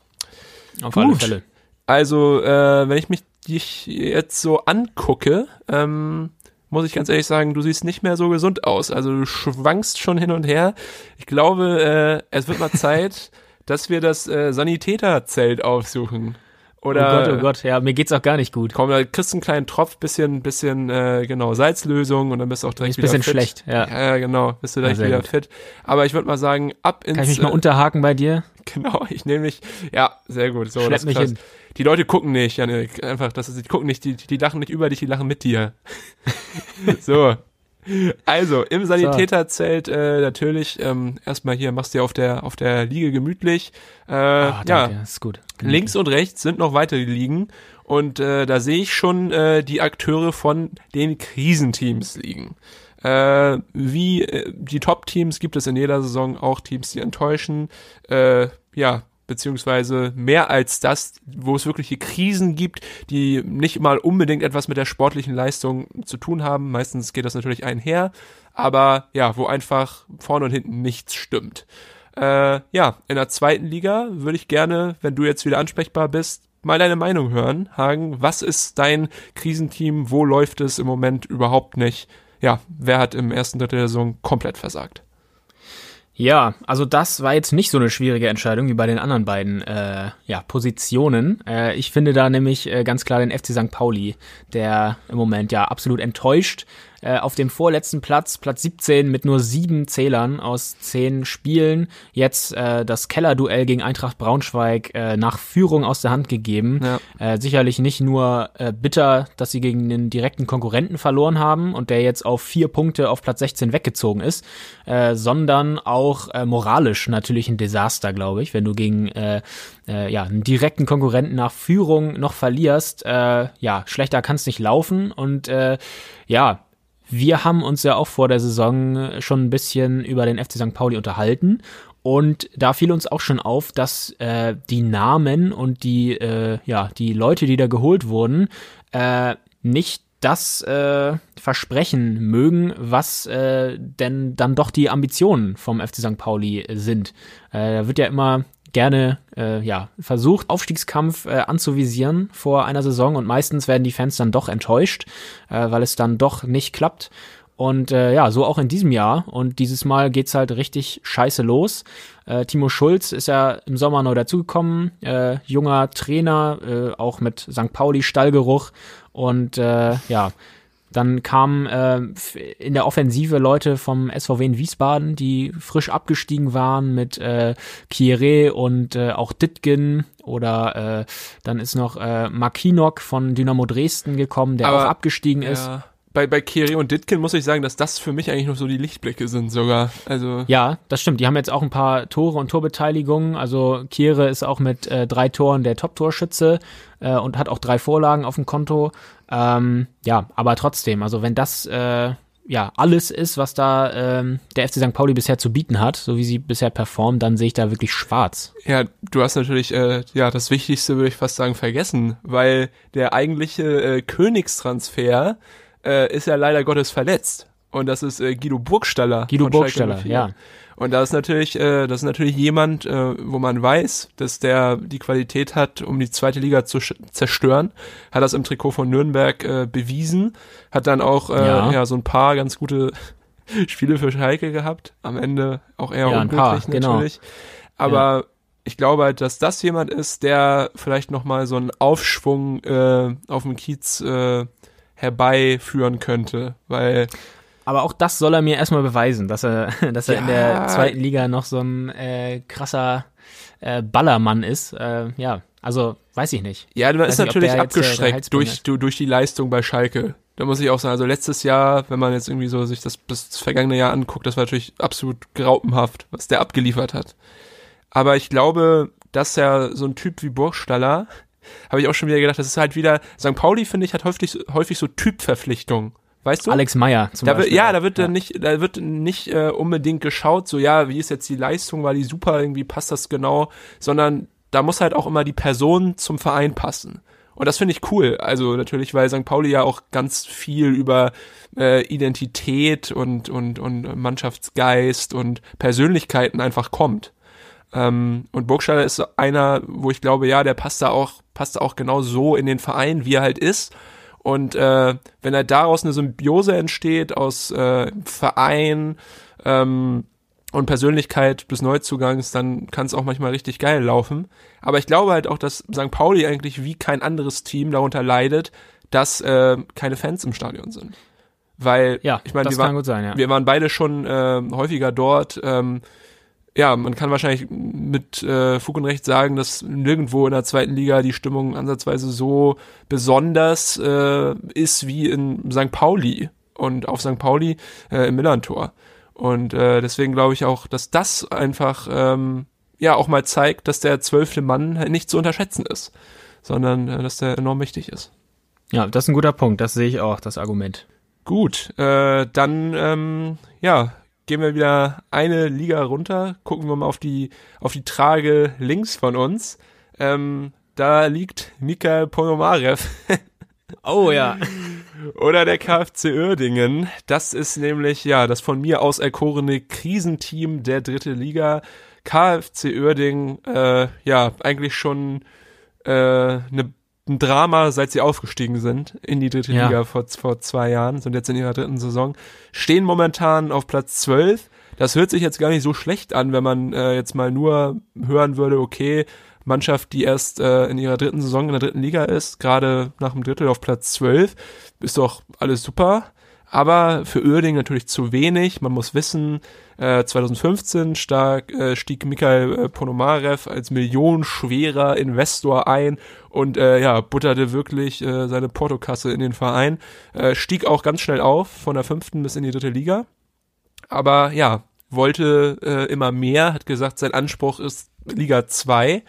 Auf Gut. alle Fälle. Also, äh, wenn ich mich dich jetzt so angucke, ähm, muss ich ganz ehrlich sagen, du siehst nicht mehr so gesund aus. Also du schwankst schon hin und her. Ich glaube, äh, es wird mal Zeit, dass wir das äh, Sanitäterzelt aufsuchen. Oder oh Gott, oh Gott, ja, mir geht's auch gar nicht gut. komm, da kriegst du einen kleinen Tropf, bisschen, bisschen, äh, genau, Salzlösung und dann bist du auch direkt Ist ein wieder bisschen fit. schlecht, ja. Ja, genau, bist du direkt sehr wieder gut. fit. Aber ich würde mal sagen, ab ins Kann ich mich mal äh, unterhaken bei dir? Genau, ich nehme mich. Ja, sehr gut. So, Schlepp das mich krass. hin. Die Leute gucken nicht, Janik. Einfach, das ist, die gucken nicht, die, die lachen nicht über dich, die lachen mit dir. so. Also, im Sanitäterzelt äh, natürlich, ähm, erstmal hier machst du dir auf der, auf der Liege gemütlich. Äh, Ah, ja, ist gut. links und rechts sind noch weitere Liegen und äh, da sehe ich schon äh, die Akteure von den Krisenteams liegen. Äh, wie äh, die Top-Teams gibt es in jeder Saison auch Teams, die enttäuschen. Äh, ja, beziehungsweise mehr als das, wo es wirkliche Krisen gibt, die nicht mal unbedingt etwas mit der sportlichen Leistung zu tun haben. Meistens geht das natürlich einher, aber ja, wo einfach vorne und hinten nichts stimmt. Äh, ja, in der zweiten Liga würde ich gerne, wenn du jetzt wieder ansprechbar bist, mal deine Meinung hören. Hagen, was ist dein Krisenteam? Wo läuft es im Moment überhaupt nicht? Ja, wer hat im ersten Drittel der Saison komplett versagt? Ja, also das war jetzt nicht so eine schwierige Entscheidung wie bei den anderen beiden äh, ja, Positionen. Äh, ich finde da nämlich äh, ganz klar den FC St. Pauli, der im Moment ja absolut enttäuscht äh, auf dem vorletzten Platz, Platz 17 mit nur sieben Zählern aus zehn Spielen. Jetzt äh, das Kellerduell gegen Eintracht Braunschweig äh, nach Führung aus der Hand gegeben. Ja. Äh, sicherlich nicht nur äh, bitter, dass sie gegen den direkten Konkurrenten verloren haben und der jetzt auf vier Punkte auf Platz 16 weggezogen ist, äh, sondern auch äh, moralisch natürlich ein Desaster, glaube ich, wenn du gegen äh, äh, ja, einen direkten Konkurrenten nach Führung noch verlierst. Äh, ja, schlechter kann es nicht laufen und äh, ja, wir haben uns ja auch vor der Saison schon ein bisschen über den FC St. Pauli unterhalten und da fiel uns auch schon auf, dass äh, die Namen und die, äh, ja, die Leute, die da geholt wurden, äh, nicht das äh, versprechen mögen, was äh, denn dann doch die Ambitionen vom FC St. Pauli sind. Äh, da wird ja immer gerne äh, ja, versucht, Aufstiegskampf äh, anzuvisieren vor einer Saison und meistens werden die Fans dann doch enttäuscht, äh, weil es dann doch nicht klappt. Und äh, ja, so auch in diesem Jahr. Und dieses Mal geht's halt richtig scheiße los. Äh, Timo Schulz ist ja im Sommer neu dazugekommen, äh, junger Trainer, äh, auch mit St. Pauli Stallgeruch. Und äh, ja, dann kamen äh, in der Offensive Leute vom SVW in Wiesbaden, die frisch abgestiegen waren mit äh, Kieré und äh, auch Ditgen oder äh, dann ist noch äh, Makinok von Dynamo Dresden gekommen, der Aber, auch abgestiegen ja. ist bei, bei Kiri und Ditkin muss ich sagen, dass das für mich eigentlich noch so die Lichtblicke sind sogar. Also ja, das stimmt. Die haben jetzt auch ein paar Tore und Torbeteiligungen. Also Kire ist auch mit äh, drei Toren der Top-Torschütze äh, und hat auch drei Vorlagen auf dem Konto. Ähm, ja, aber trotzdem, also wenn das äh, ja alles ist, was da ähm, der FC St. Pauli bisher zu bieten hat, so wie sie bisher performen, dann sehe ich da wirklich schwarz. Ja, du hast natürlich äh, ja das Wichtigste würde ich fast sagen vergessen, weil der eigentliche äh, Königstransfer äh, ist ja leider Gottes verletzt und das ist äh, Guido Burgstaller. Guido Burgstaller, ja. Und da ist natürlich, äh, das ist natürlich jemand, äh, wo man weiß, dass der die Qualität hat, um die zweite Liga zu zerstören. Hat das im Trikot von Nürnberg äh, bewiesen. Hat dann auch äh, ja. ja so ein paar ganz gute Spiele für Schalke gehabt. Am Ende auch eher ja, unglücklich paar, genau. natürlich. Genau. Aber ja. ich glaube halt, dass das jemand ist, der vielleicht noch mal so einen Aufschwung äh, auf dem Kiez äh, herbeiführen könnte, weil aber auch das soll er mir erstmal beweisen, dass er, dass er ja. in der zweiten Liga noch so ein äh, krasser äh, Ballermann ist. Äh, ja, also weiß ich nicht. Ja, man ist nicht, natürlich äh, abgeschreckt durch, durch die Leistung bei Schalke. Da muss ich auch sagen, also letztes Jahr, wenn man jetzt irgendwie so sich das, das vergangene Jahr anguckt, das war natürlich absolut graupenhaft, was der abgeliefert hat. Aber ich glaube, dass er so ein Typ wie Burgstaller, habe ich auch schon wieder gedacht, das ist halt wieder, St. Pauli, finde ich, hat häufig, häufig so Typverpflichtungen. Weißt du? Alex Meyer zum da Beispiel. Wird, ja, da wird ja. dann nicht, da wird nicht äh, unbedingt geschaut, so ja, wie ist jetzt die Leistung, war die super, irgendwie passt das genau, sondern da muss halt auch immer die Person zum Verein passen. Und das finde ich cool. Also natürlich, weil St. Pauli ja auch ganz viel über äh, Identität und, und, und Mannschaftsgeist und Persönlichkeiten einfach kommt. Ähm, und Burgstaller ist einer, wo ich glaube, ja, der passt da auch, passt da auch genau so in den Verein, wie er halt ist. Und äh, wenn halt daraus eine Symbiose entsteht aus äh, Verein ähm, und Persönlichkeit des Neuzugangs, dann kann es auch manchmal richtig geil laufen. Aber ich glaube halt auch, dass St. Pauli eigentlich wie kein anderes Team darunter leidet, dass äh, keine Fans im Stadion sind. Weil, ja, ich meine, wir, waren, ja. wir waren beide schon äh, häufiger dort. Ähm, ja, man kann wahrscheinlich mit äh, Fug und Recht sagen, dass nirgendwo in der zweiten Liga die Stimmung ansatzweise so besonders äh, ist wie in St. Pauli und auf St. Pauli äh, im Millantor. Und äh, deswegen glaube ich auch, dass das einfach ähm, ja auch mal zeigt, dass der zwölfte Mann halt nicht zu unterschätzen ist, sondern äh, dass der enorm wichtig ist. Ja, das ist ein guter Punkt. Das sehe ich auch, das Argument. Gut, äh, dann ähm, ja gehen wir wieder eine Liga runter, gucken wir mal auf die, auf die Trage links von uns. Ähm, da liegt Mikael Ponomarev. oh ja. Oder der KfC Uerdingen. Das ist nämlich, ja, das von mir aus erkorene Krisenteam der dritte Liga. KfC Uerdingen, äh, ja, eigentlich schon äh, eine ein Drama, seit sie aufgestiegen sind in die dritte Ja. Liga vor, vor zwei Jahren, sind jetzt in ihrer dritten Saison, stehen momentan auf Platz 12. Das hört sich jetzt gar nicht so schlecht an, wenn man äh, jetzt mal nur hören würde, okay, Mannschaft, die erst äh, in ihrer dritten Saison in der dritten Liga ist, gerade nach dem Drittel auf Platz 12, ist doch alles super. Aber für Uerding natürlich zu wenig. Man muss wissen, äh, 2015 stark, äh, stieg Mikhail äh, Ponomarev als millionenschwerer Investor ein und äh, ja, butterte wirklich äh, seine Portokasse in den Verein. Äh, stieg auch ganz schnell auf, von der fünften bis in die dritte Liga. Aber ja, wollte äh, immer mehr, hat gesagt, sein Anspruch ist Liga 2.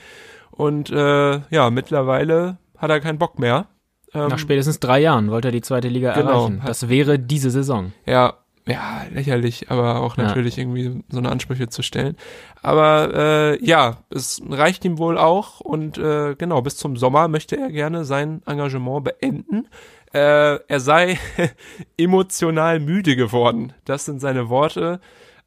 Und äh, ja, mittlerweile hat er keinen Bock mehr. Ähm, Nach spätestens drei Jahren wollte er die zweite Liga Genau. erreichen. Das wäre diese Saison. Ja, ja, lächerlich, aber auch Ja. natürlich irgendwie so eine Ansprüche zu stellen. Aber äh, ja, es reicht ihm wohl auch und äh, genau, bis zum Sommer möchte er gerne sein Engagement beenden. Äh, er sei emotional müde geworden. Das sind seine Worte.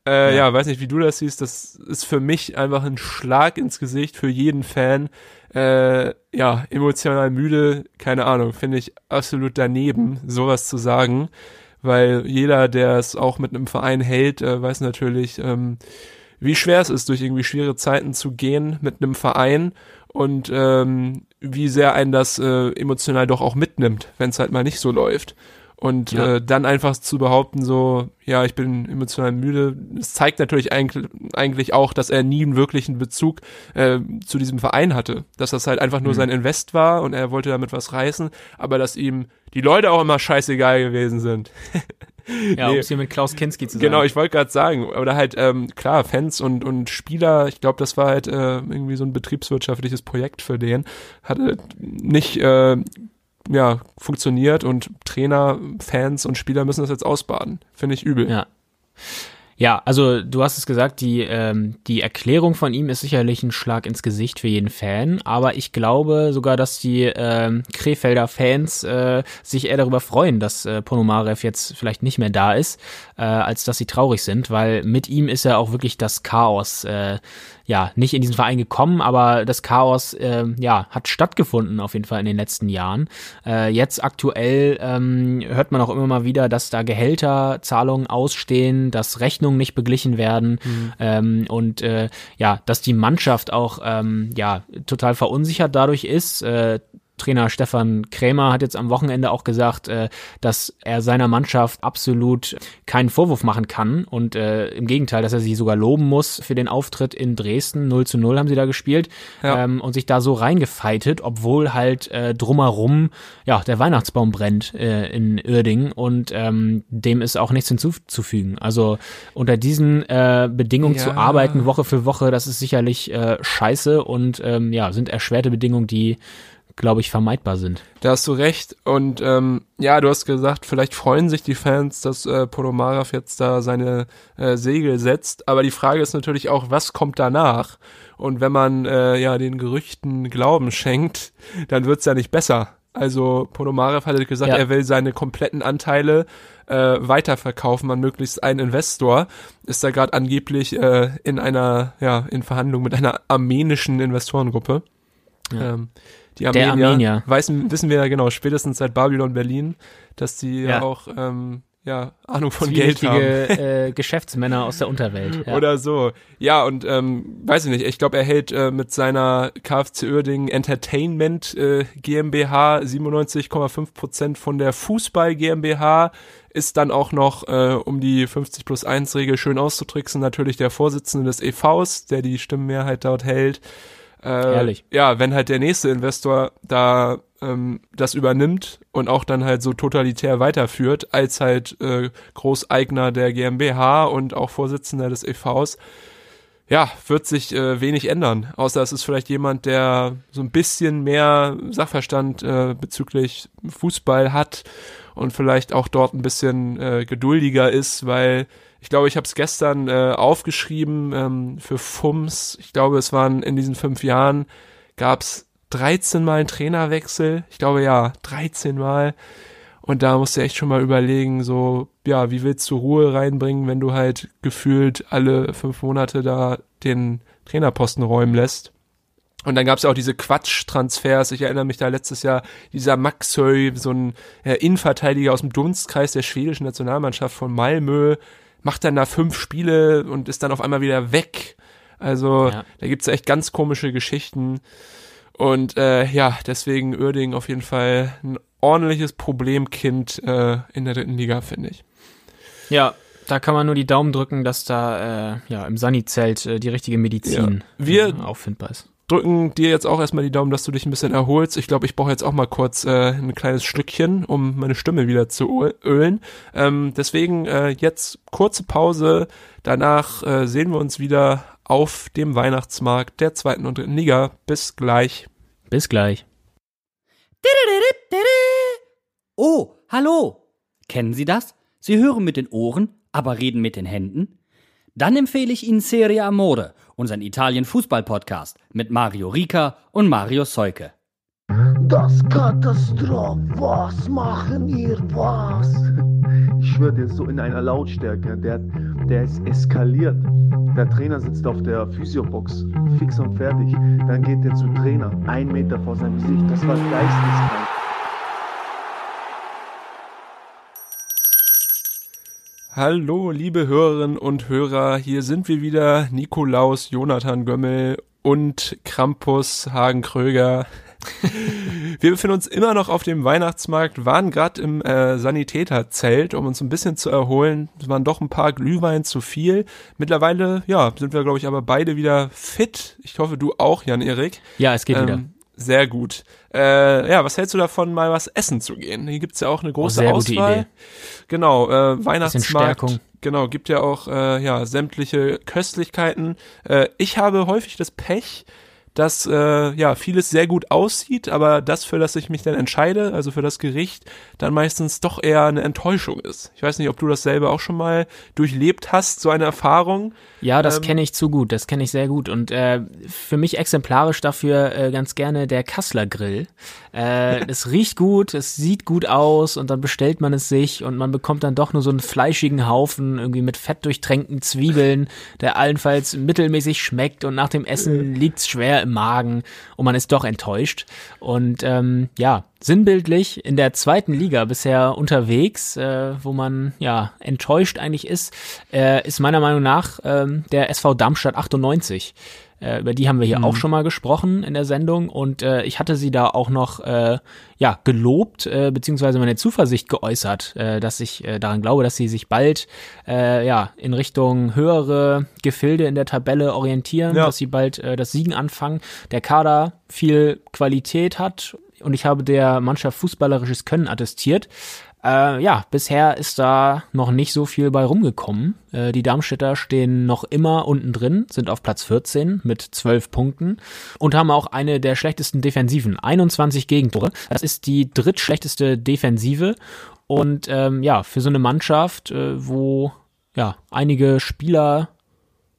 Äh, ja. weiß nicht, wie du das siehst. Das ist für mich einfach ein Schlag ins Gesicht für jeden Fan. Äh, ja, emotional müde, keine Ahnung, finde ich absolut daneben, sowas zu sagen weil jeder, der es auch mit einem Verein hält, äh, weiß natürlich, ähm, wie schwer es ist, durch irgendwie schwere Zeiten zu gehen mit einem Verein und ähm, wie sehr einen das äh, emotional doch auch mitnimmt, wenn es halt mal nicht so läuft. Und Ja. äh, dann einfach zu behaupten, so, ja, ich bin emotional müde, das zeigt natürlich eigentlich, eigentlich auch, dass er nie einen wirklichen Bezug äh, zu diesem Verein hatte. Dass das halt einfach nur Mhm. sein Invest war und er wollte damit was reißen, aber dass ihm die Leute auch immer scheißegal gewesen sind. Ja, Nee. um es hier mit Klaus Kinski zu Genau, sagen. ich wollte gerade sagen, oder halt, ähm, klar, Fans und, und Spieler, ich glaube, das war halt äh, irgendwie so ein betriebswirtschaftliches Projekt für den. Hat halt nicht äh, ja, funktioniert und Trainer, Fans und Spieler müssen das jetzt ausbaden. Finde ich übel. Ja. Ja, also du hast es gesagt, die, ähm, die Erklärung von ihm ist sicherlich ein Schlag ins Gesicht für jeden Fan, aber ich glaube sogar, dass die ähm, Krefelder Fans äh, sich eher darüber freuen, dass äh, Ponomarev jetzt vielleicht nicht mehr da ist, äh, als dass sie traurig sind, weil mit ihm ist ja auch wirklich das Chaos, äh, ja, nicht in diesen Verein gekommen, aber das Chaos, äh, ja, hat stattgefunden auf jeden Fall in den letzten Jahren. Äh, jetzt aktuell ähm, hört man auch immer mal wieder, dass da Gehälterzahlungen ausstehen, dass Rechnungen nicht beglichen werden ähm, und äh, ja, dass die Mannschaft auch ähm, ja total verunsichert dadurch ist. Äh, Trainer Stefan Krämer hat jetzt am Wochenende auch gesagt, äh, dass er seiner Mannschaft absolut keinen Vorwurf machen kann und äh, im Gegenteil, dass er sie sogar loben muss für den Auftritt in Dresden. 0 zu 0 haben sie da gespielt Ja. ähm, und sich da so reingefeitet, obwohl halt äh, drumherum ja der Weihnachtsbaum brennt in Uerdingen und ähm, dem ist auch nichts hinzuzufügen. Also unter diesen äh, Bedingungen Ja. zu arbeiten, Woche für Woche, das ist sicherlich äh, scheiße und ähm, ja, sind erschwerte Bedingungen, die glaube ich, vermeidbar sind. Da hast du recht. Und ähm, ja, du hast gesagt, vielleicht freuen sich die Fans, dass äh, Ponomarev jetzt da seine äh, Segel setzt. Aber die Frage ist natürlich auch, was kommt danach? Und wenn man äh, ja den Gerüchten Glauben schenkt, dann wird's ja nicht besser. Also Ponomarev hat gesagt, Ja. er will seine kompletten Anteile äh, weiterverkaufen an möglichst einen Investor. Ist da gerade angeblich äh, in einer, ja, in Verhandlung mit einer armenischen Investorengruppe. Ja. Ähm, die Der Armenier, Armenier. Weiß, wissen wir ja genau, spätestens seit Babylon Berlin, dass die ja, auch ähm, ja, Ahnung von Geld haben. Äh, Geschäftsmänner aus der Unterwelt. Ja. Oder so. Ja, und ähm, weiß ich nicht, ich glaube, er hält äh, mit seiner KFC Uerdingen Entertainment äh, GmbH 97,5 Prozent von der Fußball GmbH, ist dann auch noch, äh, um die 50 plus 1 Regel schön auszutricksen, natürlich der Vorsitzende des EVs, der die Stimmenmehrheit dort hält. Äh, Ehrlich. Ja, wenn halt der nächste Investor da ähm, das übernimmt und auch dann halt so totalitär weiterführt, als halt äh, Großeigner der GmbH und auch Vorsitzender des EVs, ja, wird sich äh, wenig ändern. Außer es ist vielleicht jemand, der so ein bisschen mehr Sachverstand äh, bezüglich Fußball hat und vielleicht auch dort ein bisschen äh, geduldiger ist, weil ich glaube, ich habe es gestern äh, aufgeschrieben ähm, für FUMS. Ich glaube, es waren in diesen fünf Jahren gab es 13 Mal einen Trainerwechsel. Ich glaube ja, 13 Mal. Und da musst du echt schon mal überlegen, so, ja, wie willst du Ruhe reinbringen, wenn du halt gefühlt alle fünf Monate da den Trainerposten räumen lässt. Und dann gab es ja auch diese Quatsch-Transfers. Ich erinnere mich da letztes Jahr, dieser Maxöy, so ein äh, Innenverteidiger aus dem Dunstkreis der schwedischen Nationalmannschaft von Malmö, macht dann da fünf Spiele und ist dann auf einmal wieder weg. Also Ja. da gibt's echt ganz komische Geschichten. Und äh, ja, deswegen Uerdingen auf jeden Fall ein ordentliches Problemkind äh, in der dritten Liga, finde ich. Ja, da kann man nur die Daumen drücken, dass da äh, ja im Sani-Zelt äh, die richtige Medizin Ja. Wir- äh, auffindbar ist. Drücken dir jetzt auch erstmal die Daumen, dass du dich ein bisschen erholst. Ich glaube, ich brauche jetzt auch mal kurz äh, ein kleines Schlückchen, um meine Stimme wieder zu ölen. Ähm, deswegen äh, jetzt kurze Pause. Danach äh, sehen wir uns wieder auf dem Weihnachtsmarkt der zweiten und dritten Liga. Bis gleich. Bis gleich. Oh, hallo. Kennen Sie das? Sie hören mit den Ohren, aber reden mit den Händen? Dann empfehle ich Ihnen Serie Amore, unseren Italien-Fußball-Podcast mit Mario Rica und Mario Seuke. Das Katastroph, was machen ihr, was? Ich schwöre dir, so in einer Lautstärke, der, der ist eskaliert. Der Trainer sitzt auf der Physiobox, fix und fertig. Dann geht der zum Trainer, ein Meter vor seinem Gesicht. Das war geisteskrank. Hallo, liebe Hörerinnen und Hörer. Hier sind wir wieder. Nikolaus, Jonathan Gömmel und Krampus Hagen Kröger. Wir befinden uns immer noch auf dem Weihnachtsmarkt, waren gerade im äh, Sanitäterzelt, um uns ein bisschen zu erholen. Es waren doch ein paar Glühwein zu viel. Mittlerweile, ja, sind wir, glaube ich, aber beide wieder fit. Ich hoffe, du auch, Jan-Erik. Ja, es geht wieder. Sehr gut. Äh, ja, was hältst du davon, mal was essen zu gehen? Hier gibt's ja auch eine große gute Auswahl. Genau, äh, Weihnachtsmarkt. Genau, gibt ja auch äh, ja sämtliche Köstlichkeiten. Äh, ich habe häufig das Pech, dass äh, ja vieles sehr gut aussieht, aber das, für das ich mich dann entscheide, also für das Gericht, dann meistens doch eher eine Enttäuschung ist. Ich weiß nicht, ob du das selber auch schon mal durchlebt hast, so eine Erfahrung. Ja, das Ähm, kenne ich zu gut, das kenne ich sehr gut. Und äh, für mich exemplarisch dafür äh, ganz gerne der Kassler Grill. Äh, es riecht gut, es sieht gut aus und dann bestellt man es sich und man bekommt dann doch nur so einen fleischigen Haufen irgendwie mit fettdurchtränkten Zwiebeln, der allenfalls mittelmäßig schmeckt und nach dem Essen liegt's schwer im Magen und man ist doch enttäuscht. Und ähm, ja, sinnbildlich in der zweiten Liga bisher unterwegs, äh, wo man ja enttäuscht eigentlich ist, äh, ist meiner Meinung nach ähm, der SV Darmstadt 98. Äh, über die haben wir hier auch schon mal gesprochen in der Sendung und äh, ich hatte sie da auch noch äh, ja gelobt äh, beziehungsweise meine Zuversicht geäußert, äh, dass ich äh, daran glaube, dass sie sich bald äh, ja in Richtung höhere Gefilde in der Tabelle orientieren, Ja. dass sie bald äh, das Siegen anfangen. Der Kader viel Qualität hat und ich habe der Mannschaft fußballerisches Können attestiert. Äh, ja, bisher ist da noch nicht so viel bei rumgekommen. Äh, die Darmstädter stehen noch immer unten drin, sind auf Platz 14 mit 12 Punkten und haben auch eine der schlechtesten Defensiven. 21 Gegentore. Das ist die drittschlechteste Defensive. Und ähm, ja, für so eine Mannschaft, äh, wo ja einige Spieler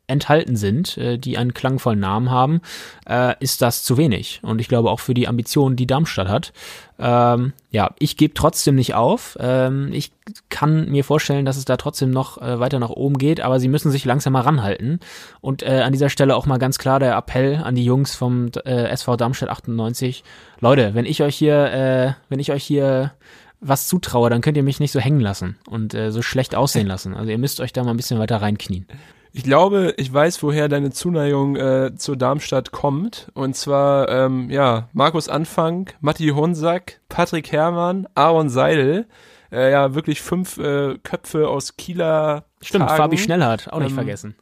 enthalten sind, äh, die einen klangvollen Namen haben, äh, ist das zu wenig. Und ich glaube auch für die Ambitionen, die Darmstadt hat. Ähm, ja, ich gebe trotzdem nicht auf. Ähm, ich kann mir vorstellen, dass es da trotzdem noch äh, weiter nach oben geht, aber sie müssen sich langsam mal ranhalten. Und äh, an dieser Stelle auch mal ganz klar der Appell an die Jungs vom äh, SV Darmstadt 98. Leute, wenn ich euch hier, äh, wenn ich euch hier was zutraue, dann könnt ihr mich nicht so hängen lassen und äh, so schlecht aussehen lassen. Also ihr müsst euch da mal ein bisschen weiter reinknien. Ich glaube, ich weiß, woher deine Zuneigung äh, zur Darmstadt kommt. Und zwar, ähm, ja, Markus Anfang, Matti Honsack, Patrick Herrmann, Aaron Seidel. Äh, ja, wirklich fünf äh, Köpfe aus Kieler. Stimmt, Tagen. Fabi Schnellhardt, auch nicht Ähm, vergessen.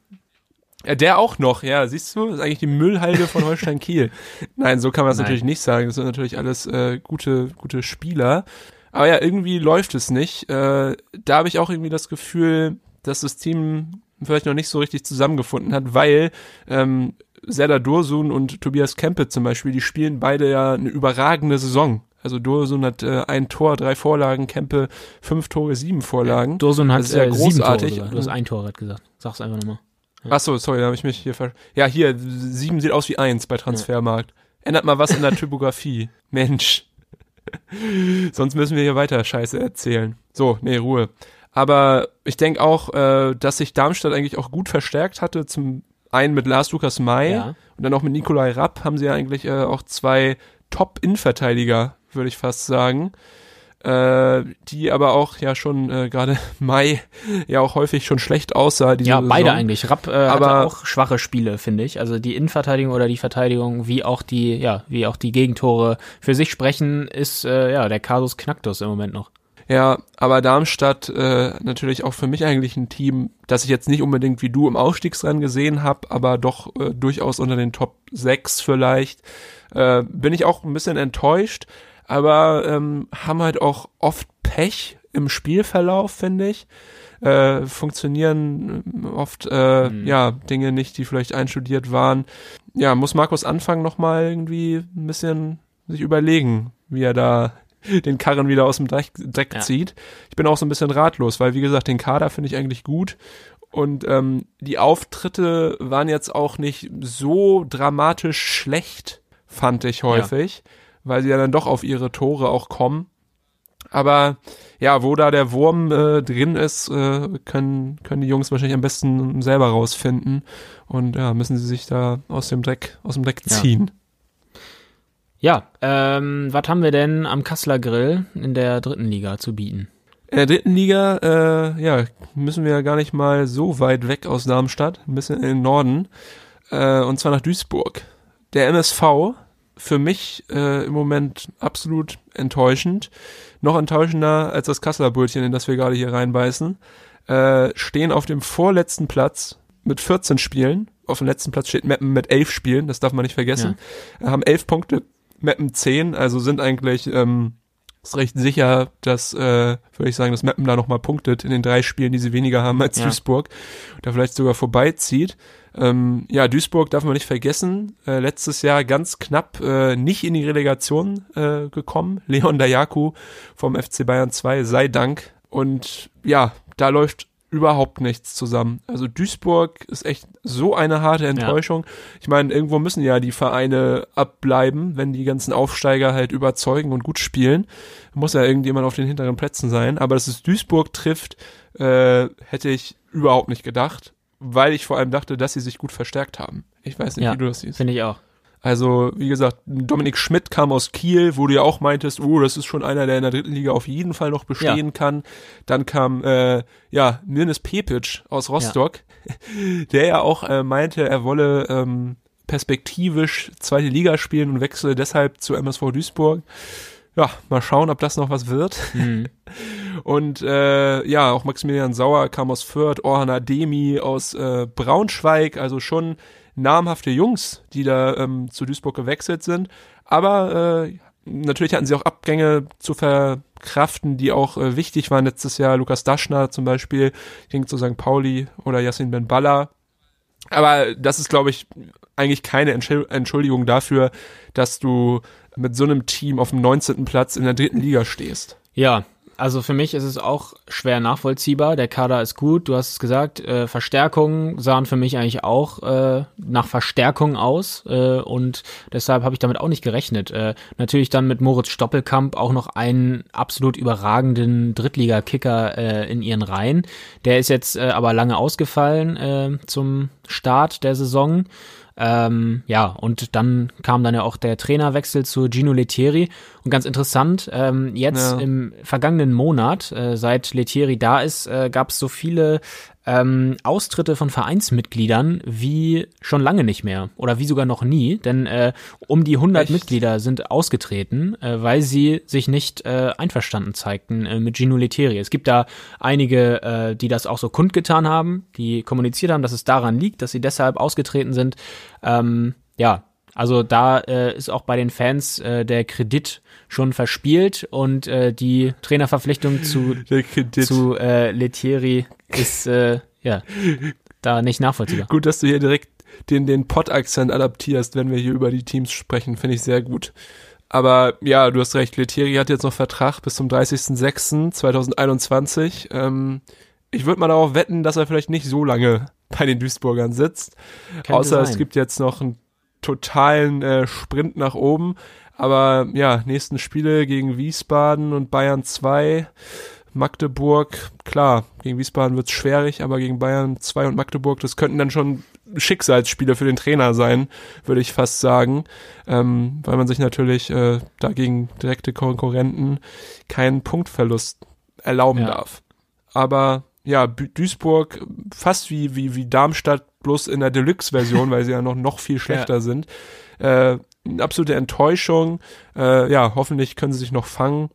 Der auch noch, ja, siehst du, das ist eigentlich die Müllhalde von Holstein Kiel. Nein, so kann man es natürlich nicht sagen. Das sind natürlich alles äh, gute, gute Spieler. Aber ja, irgendwie läuft es nicht. Äh, da habe ich auch irgendwie das Gefühl, dass das Team vielleicht noch nicht so richtig zusammengefunden hat, weil ähm, Serdar Dursun und Tobias Kempe zum Beispiel, die spielen beide ja eine überragende Saison. Also Dursun hat äh, ein Tor, drei Vorlagen, Kempe fünf Tore, sieben Vorlagen. Dursun hat ja äh, sieben Tore großartig. sogar. Du hast ein Tor gerade gesagt. Sag's einfach nochmal. Ach so, sorry, da habe ich mich hier ver... Ja, hier, sieben sieht aus wie eins bei Transfermarkt. Ändert mal was in der Typografie. Mensch. Sonst müssen wir hier weiter Scheiße erzählen. So, nee, Ruhe. Aber ich denke auch, äh, dass sich Darmstadt eigentlich auch gut verstärkt hatte zum einen mit Lars Lukas May Ja. und dann auch mit Nikolai Rapp haben sie ja eigentlich äh, auch zwei Top-Innenverteidiger, würde ich fast sagen. Äh, die aber auch ja schon äh, gerade Mai ja auch häufig schon schlecht aussah. Ja, beide Saison. eigentlich. Rapp äh, Aber- hatte auch schwache Spiele, finde ich. Also die Innenverteidigung oder die Verteidigung, wie auch die, ja, wie auch die Gegentore für sich sprechen, ist äh, ja der Kasus Knacktus im Moment noch. Ja, aber Darmstadt äh, natürlich auch für mich eigentlich ein Team, das ich jetzt nicht unbedingt wie du im Aufstiegsrennen gesehen habe, aber doch äh, durchaus unter den Top 6 vielleicht. Äh, bin ich auch ein bisschen enttäuscht, aber ähm, haben halt auch oft Pech im Spielverlauf, finde ich. Äh, funktionieren ähm, oft äh, ja Dinge nicht, die vielleicht einstudiert waren. Ja, muss Markus Anfang nochmal irgendwie ein bisschen sich überlegen, wie er da den Karren wieder aus dem Dreck, Dreck Ja. zieht. Ich bin auch so ein bisschen ratlos, weil wie gesagt, den Kader finde ich eigentlich gut. Und ähm, die Auftritte waren jetzt auch nicht so dramatisch schlecht, fand ich häufig, weil sie ja dann doch auf ihre Tore auch kommen. Aber ja, wo da der Wurm äh, drin ist, äh, können, können die Jungs wahrscheinlich am besten selber rausfinden. Und ja, müssen sie sich da aus dem Dreck, aus dem Dreck Ja. ziehen. Ja, ähm, was haben wir denn am Kasseler Grill in der dritten Liga zu bieten? In der dritten Liga, äh, ja, müssen wir ja gar nicht mal so weit weg aus Darmstadt, ein bisschen in den Norden, äh, und zwar nach Duisburg. Der MSV, für mich äh, im Moment absolut enttäuschend, noch enttäuschender als das Kasseler Brötchen, in das wir gerade hier reinbeißen, äh, stehen auf dem vorletzten Platz mit 14 Spielen. Auf dem letzten Platz steht Meppen mit 11 Spielen, das darf man nicht vergessen. Äh, haben 11 Punkte, Meppen 10, also sind eigentlich ähm, ist recht sicher, dass, äh, würde ich sagen, dass Meppen da nochmal punktet in den drei Spielen, die sie weniger haben als Ja. Duisburg. Da vielleicht sogar vorbeizieht. Ähm, ja, Duisburg darf man nicht vergessen. Äh, letztes Jahr ganz knapp äh, nicht in die Relegation äh, gekommen. Leon Dayaku vom FC Bayern 2, sei Dank. Und ja, da läuft überhaupt nichts zusammen. Also Duisburg ist echt so eine harte Enttäuschung. Ich meine, irgendwo müssen ja die Vereine abbleiben, wenn die ganzen Aufsteiger halt überzeugen und gut spielen. Muss ja irgendjemand auf den hinteren Plätzen sein. Aber dass es Duisburg trifft, äh, hätte ich überhaupt nicht gedacht, weil ich vor allem dachte, dass sie sich gut verstärkt haben. Ich weiß nicht, Ja, wie du das siehst. Finde ich auch. Also, wie gesagt, Dominik Schmidt kam aus Kiel, wo du ja auch meintest, oh, das ist schon einer, der in der dritten Liga auf jeden Fall noch bestehen kann. Dann kam, äh, ja, Nirnes Pepic aus Rostock, der ja auch äh, meinte, er wolle ähm, perspektivisch zweite Liga spielen und wechsle deshalb zu MSV Duisburg. Ja, mal schauen, ob das noch was wird. Mhm. Und äh, ja, auch Maximilian Sauer kam aus Fürth, Orhan Ademi aus äh, Braunschweig, also schon namhafte Jungs, die da ähm, zu Duisburg gewechselt sind. Aber äh, natürlich hatten sie auch Abgänge zu verkraften, die auch äh, wichtig waren letztes Jahr. Lukas Daschner zum Beispiel ging zu St. Pauli oder Yassin Ben Balla. Aber das ist, glaube ich, eigentlich keine Entschul- Entschuldigung dafür, dass du mit so einem Team auf dem 19. Platz in der dritten Liga stehst. Ja, also für mich ist es auch schwer nachvollziehbar. Der Kader ist gut, du hast es gesagt. Äh, Verstärkungen sahen für mich eigentlich auch äh, nach Verstärkung aus äh, und deshalb habe ich damit auch nicht gerechnet. Äh, natürlich dann mit Moritz Stoppelkamp auch noch einen absolut überragenden Drittliga-Kicker äh, in ihren Reihen. Der ist jetzt äh, aber lange ausgefallen äh, zum Start der Saison. Ähm, ja, und dann kam dann ja auch der Trainerwechsel zu Gino Lettieri. Und ganz interessant, ähm, jetzt Ja. im vergangenen Monat, äh, seit Lettieri da ist, äh, gab es so viele ähm, Austritte von Vereinsmitgliedern wie schon lange nicht mehr oder wie sogar noch nie, denn äh, um die 100 Echt? Mitglieder sind ausgetreten, äh, weil sie sich nicht äh, einverstanden zeigten äh, mit Gino Lettieri. Es gibt da einige, äh, die das auch so kundgetan haben, die kommuniziert haben, dass es daran liegt, dass sie deshalb ausgetreten sind. Ähm, ja, also da äh, ist auch bei den Fans äh, der Kredit schon verspielt und äh, die Trainerverpflichtung zu, zu äh, Lettieri ist äh, ja da nicht nachvollziehbar. Gut, dass du hier direkt den, den Pott-Akzent adaptierst, wenn wir hier über die Teams sprechen, finde ich sehr gut. Aber ja, du hast recht, Letieri hat jetzt noch Vertrag bis zum 30.06.2021. Ähm, ich würde mal darauf wetten, dass er vielleicht nicht so lange bei den Duisburgern sitzt. Könnte Außer es sein. gibt jetzt noch einen totalen äh, Sprint nach oben. Aber ja, nächsten Spiele gegen Wiesbaden und Bayern 2 Magdeburg, klar, gegen Wiesbaden wird's schwierig, aber gegen Bayern 2 und Magdeburg, das könnten dann schon Schicksalsspiele für den Trainer sein, würde ich fast sagen, ähm, weil man sich natürlich äh, dagegen direkte Konkurrenten keinen Punktverlust erlauben Ja. darf. Aber ja, Duisburg fast wie, wie, wie Darmstadt, bloß in der Deluxe-Version, weil sie ja noch, noch viel schlechter sind. Äh, eine absolute Enttäuschung. Äh, ja, hoffentlich können sie sich noch fangen,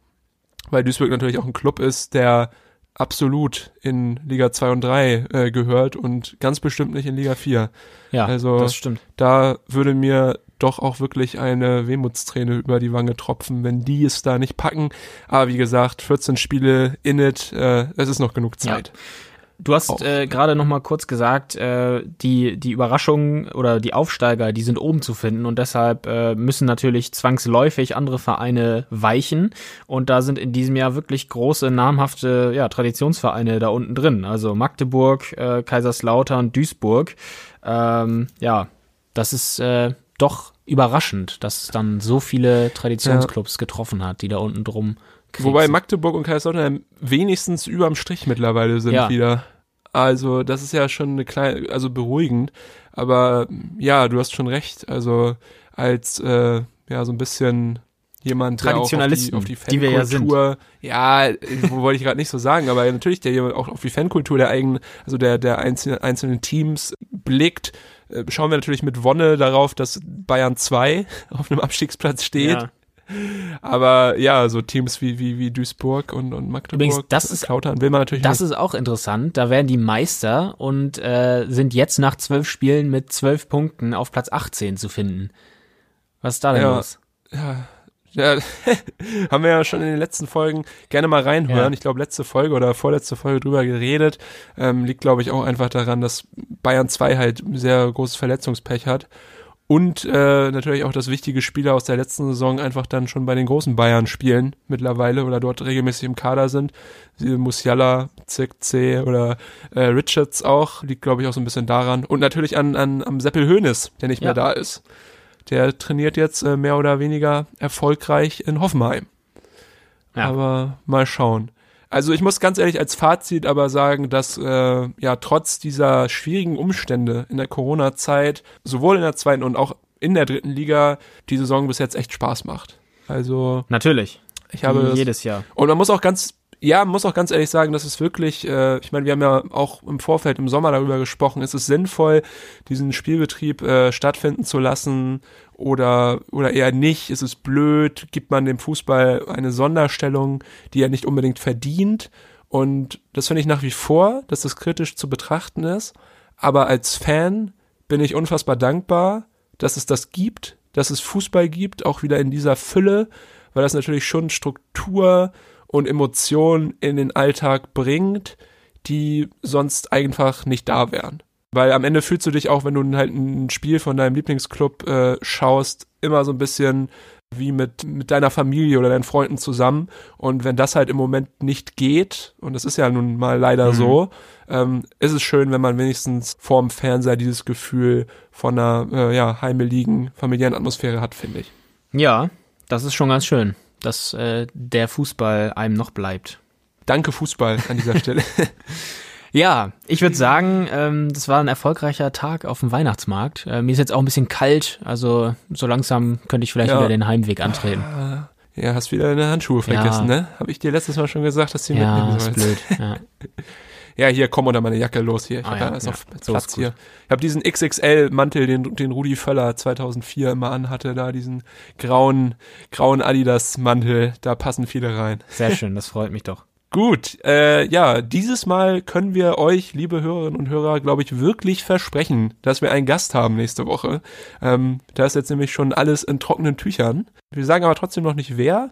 weil Duisburg natürlich auch ein Club ist, der absolut in Liga 2 und 3 äh, gehört und ganz bestimmt nicht in Liga 4. Ja, Also- das stimmt. Da würde mir doch auch wirklich eine Wehmutsträne über die Wange tropfen, wenn die es da nicht packen. Aber wie gesagt, 14 Spiele in it, äh, es ist noch genug Zeit. Du hast Auch. äh, gerade noch mal kurz gesagt, äh, die die Überraschungen oder die Aufsteiger, die sind oben zu finden und deshalb äh, müssen natürlich zwangsläufig andere Vereine weichen und da sind in diesem Jahr wirklich große namhafte ja, Traditionsvereine da unten drin, also Magdeburg, äh, Kaiserslautern, Duisburg. Ähm, ja, das ist äh, doch überraschend, dass es dann so viele Traditionsclubs getroffen hat, die da unten drum Wobei kriegsen. Magdeburg und Kaiserslautern wenigstens überm Strich mittlerweile sind Ja. wieder. Also das ist ja schon eine kleine, also beruhigend. Aber ja, du hast schon recht. Also als äh, ja so ein bisschen jemand, auch auf die, Traditionalisten, auf die die wir ja sind. Fankultur, ja, wo wollte ich gerade nicht so sagen, aber natürlich der jemand auch auf die Fankultur der eigenen, also der der einzelnen, einzelnen Teams blickt, äh, schauen wir natürlich mit Wonne darauf, dass Bayern 2 auf einem Abstiegsplatz steht. Ja. Aber ja, so Teams wie, wie, wie Duisburg und, und Magdeburg, Übrigens, das ist- Lautern will man natürlich Das nicht. ist auch interessant. Da werden die Meister und äh, sind jetzt nach zwölf Spielen mit zwölf Punkten auf Platz 18 zu finden. Was ist da denn Ja. los? Ja, ja haben wir ja schon in den letzten Folgen gerne mal reinhören. Ja. Ich glaube, letzte Folge oder vorletzte Folge drüber geredet. Ähm, liegt, glaube ich, auch einfach daran, dass Bayern 2 halt sehr großes Verletzungspech hat. Und äh, natürlich auch, dass wichtige Spieler aus der letzten Saison einfach dann schon bei den großen Bayern spielen mittlerweile oder dort regelmäßig im Kader sind. Sie- Musiala, C oder äh, Richards auch, liegt glaube ich auch so ein bisschen daran. Und natürlich an, an am Seppel Hoeneß, der nicht Ja. mehr da ist. Der trainiert jetzt äh, mehr oder weniger erfolgreich in Hoffenheim. Ja. Aber mal schauen. Also ich muss ganz ehrlich als Fazit aber sagen, dass äh, ja trotz dieser schwierigen Umstände in der Corona-Zeit sowohl in der zweiten und auch in der dritten Liga die Saison bis jetzt echt Spaß macht. Also Natürlich. ich habe jedes Jahr. und man muss auch ganz, ja, muss auch ganz ehrlich sagen, dass es wirklich, äh, ich meine, wir haben ja auch im Vorfeld im Sommer darüber gesprochen, ist es sinnvoll, diesen Spielbetrieb äh, stattfinden zu lassen oder, oder eher nicht? Ist es blöd? Gibt man dem Fußball eine Sonderstellung, die er nicht unbedingt verdient? Und das finde ich nach wie vor, dass das kritisch zu betrachten ist. Aber als Fan bin ich unfassbar dankbar, dass es das gibt, dass es Fußball gibt, auch wieder in dieser Fülle, weil das natürlich schon Struktur und Emotionen in den Alltag bringt, die sonst einfach nicht da wären. Weil am Ende fühlst du dich auch, wenn du halt ein Spiel von deinem Lieblingsclub äh, schaust, immer so ein bisschen wie mit, mit deiner Familie oder deinen Freunden zusammen. Und wenn das halt im Moment nicht geht, und das ist ja nun mal leider Mhm. so, ähm, ist es schön, wenn man wenigstens vorm Fernseher dieses Gefühl von einer äh, ja, heimeligen, familiären Atmosphäre hat, finde ich. Ja, das ist schon ganz schön, dass äh, der Fußball einem noch bleibt. Danke Fußball an dieser Stelle. Ja, ich würde sagen, ähm, das war ein erfolgreicher Tag auf dem Weihnachtsmarkt. Äh, mir ist jetzt auch ein bisschen kalt, also so langsam könnte ich vielleicht Ja. wieder den Heimweg antreten. Ja, hast wieder deine Handschuhe Ja. vergessen, ne? Habe ich dir letztes Mal schon gesagt, dass du die Ja, mitnehmen ist sollst. blöd. Ja. Ja, hier, komm unter meine Jacke los hier. Ich Ah, hab ja, ja. So Platz hier. Ich habe diesen XXL-Mantel, den, den Rudi Völler 2004 immer anhatte, da diesen grauen, grauen Adidas-Mantel. Da passen viele rein. Sehr schön, das freut mich doch. Gut, äh, ja, dieses Mal können wir euch, liebe Hörerinnen und Hörer, glaube ich, wirklich versprechen, dass wir einen Gast haben nächste Woche. Ähm, da ist jetzt nämlich schon alles in trockenen Tüchern. Wir sagen aber trotzdem noch nicht wer.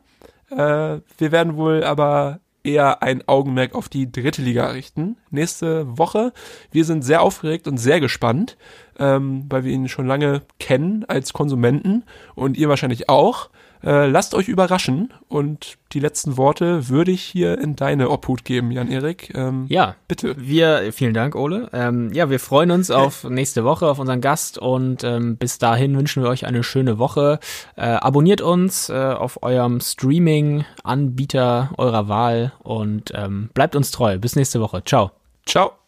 Äh, wir werden wohl aber eher ein Augenmerk auf die dritte Liga richten. nächste Woche. Wir sind sehr aufgeregt und sehr gespannt, ähm, weil wir ihn schon lange kennen als Konsumenten und ihr wahrscheinlich auch. Äh, lasst euch überraschen und die letzten Worte würde ich hier in deine Obhut geben, Jan-Erik. Ähm, ja, bitte. Wir, vielen Dank, Ole. Ähm, ja, wir freuen uns auf nächste Woche, auf unseren Gast und ähm, bis dahin wünschen wir euch eine schöne Woche. Äh, abonniert uns äh, auf eurem Streaming-Anbieter eurer Wahl und ähm, bleibt uns treu. Bis nächste Woche. Ciao. Ciao.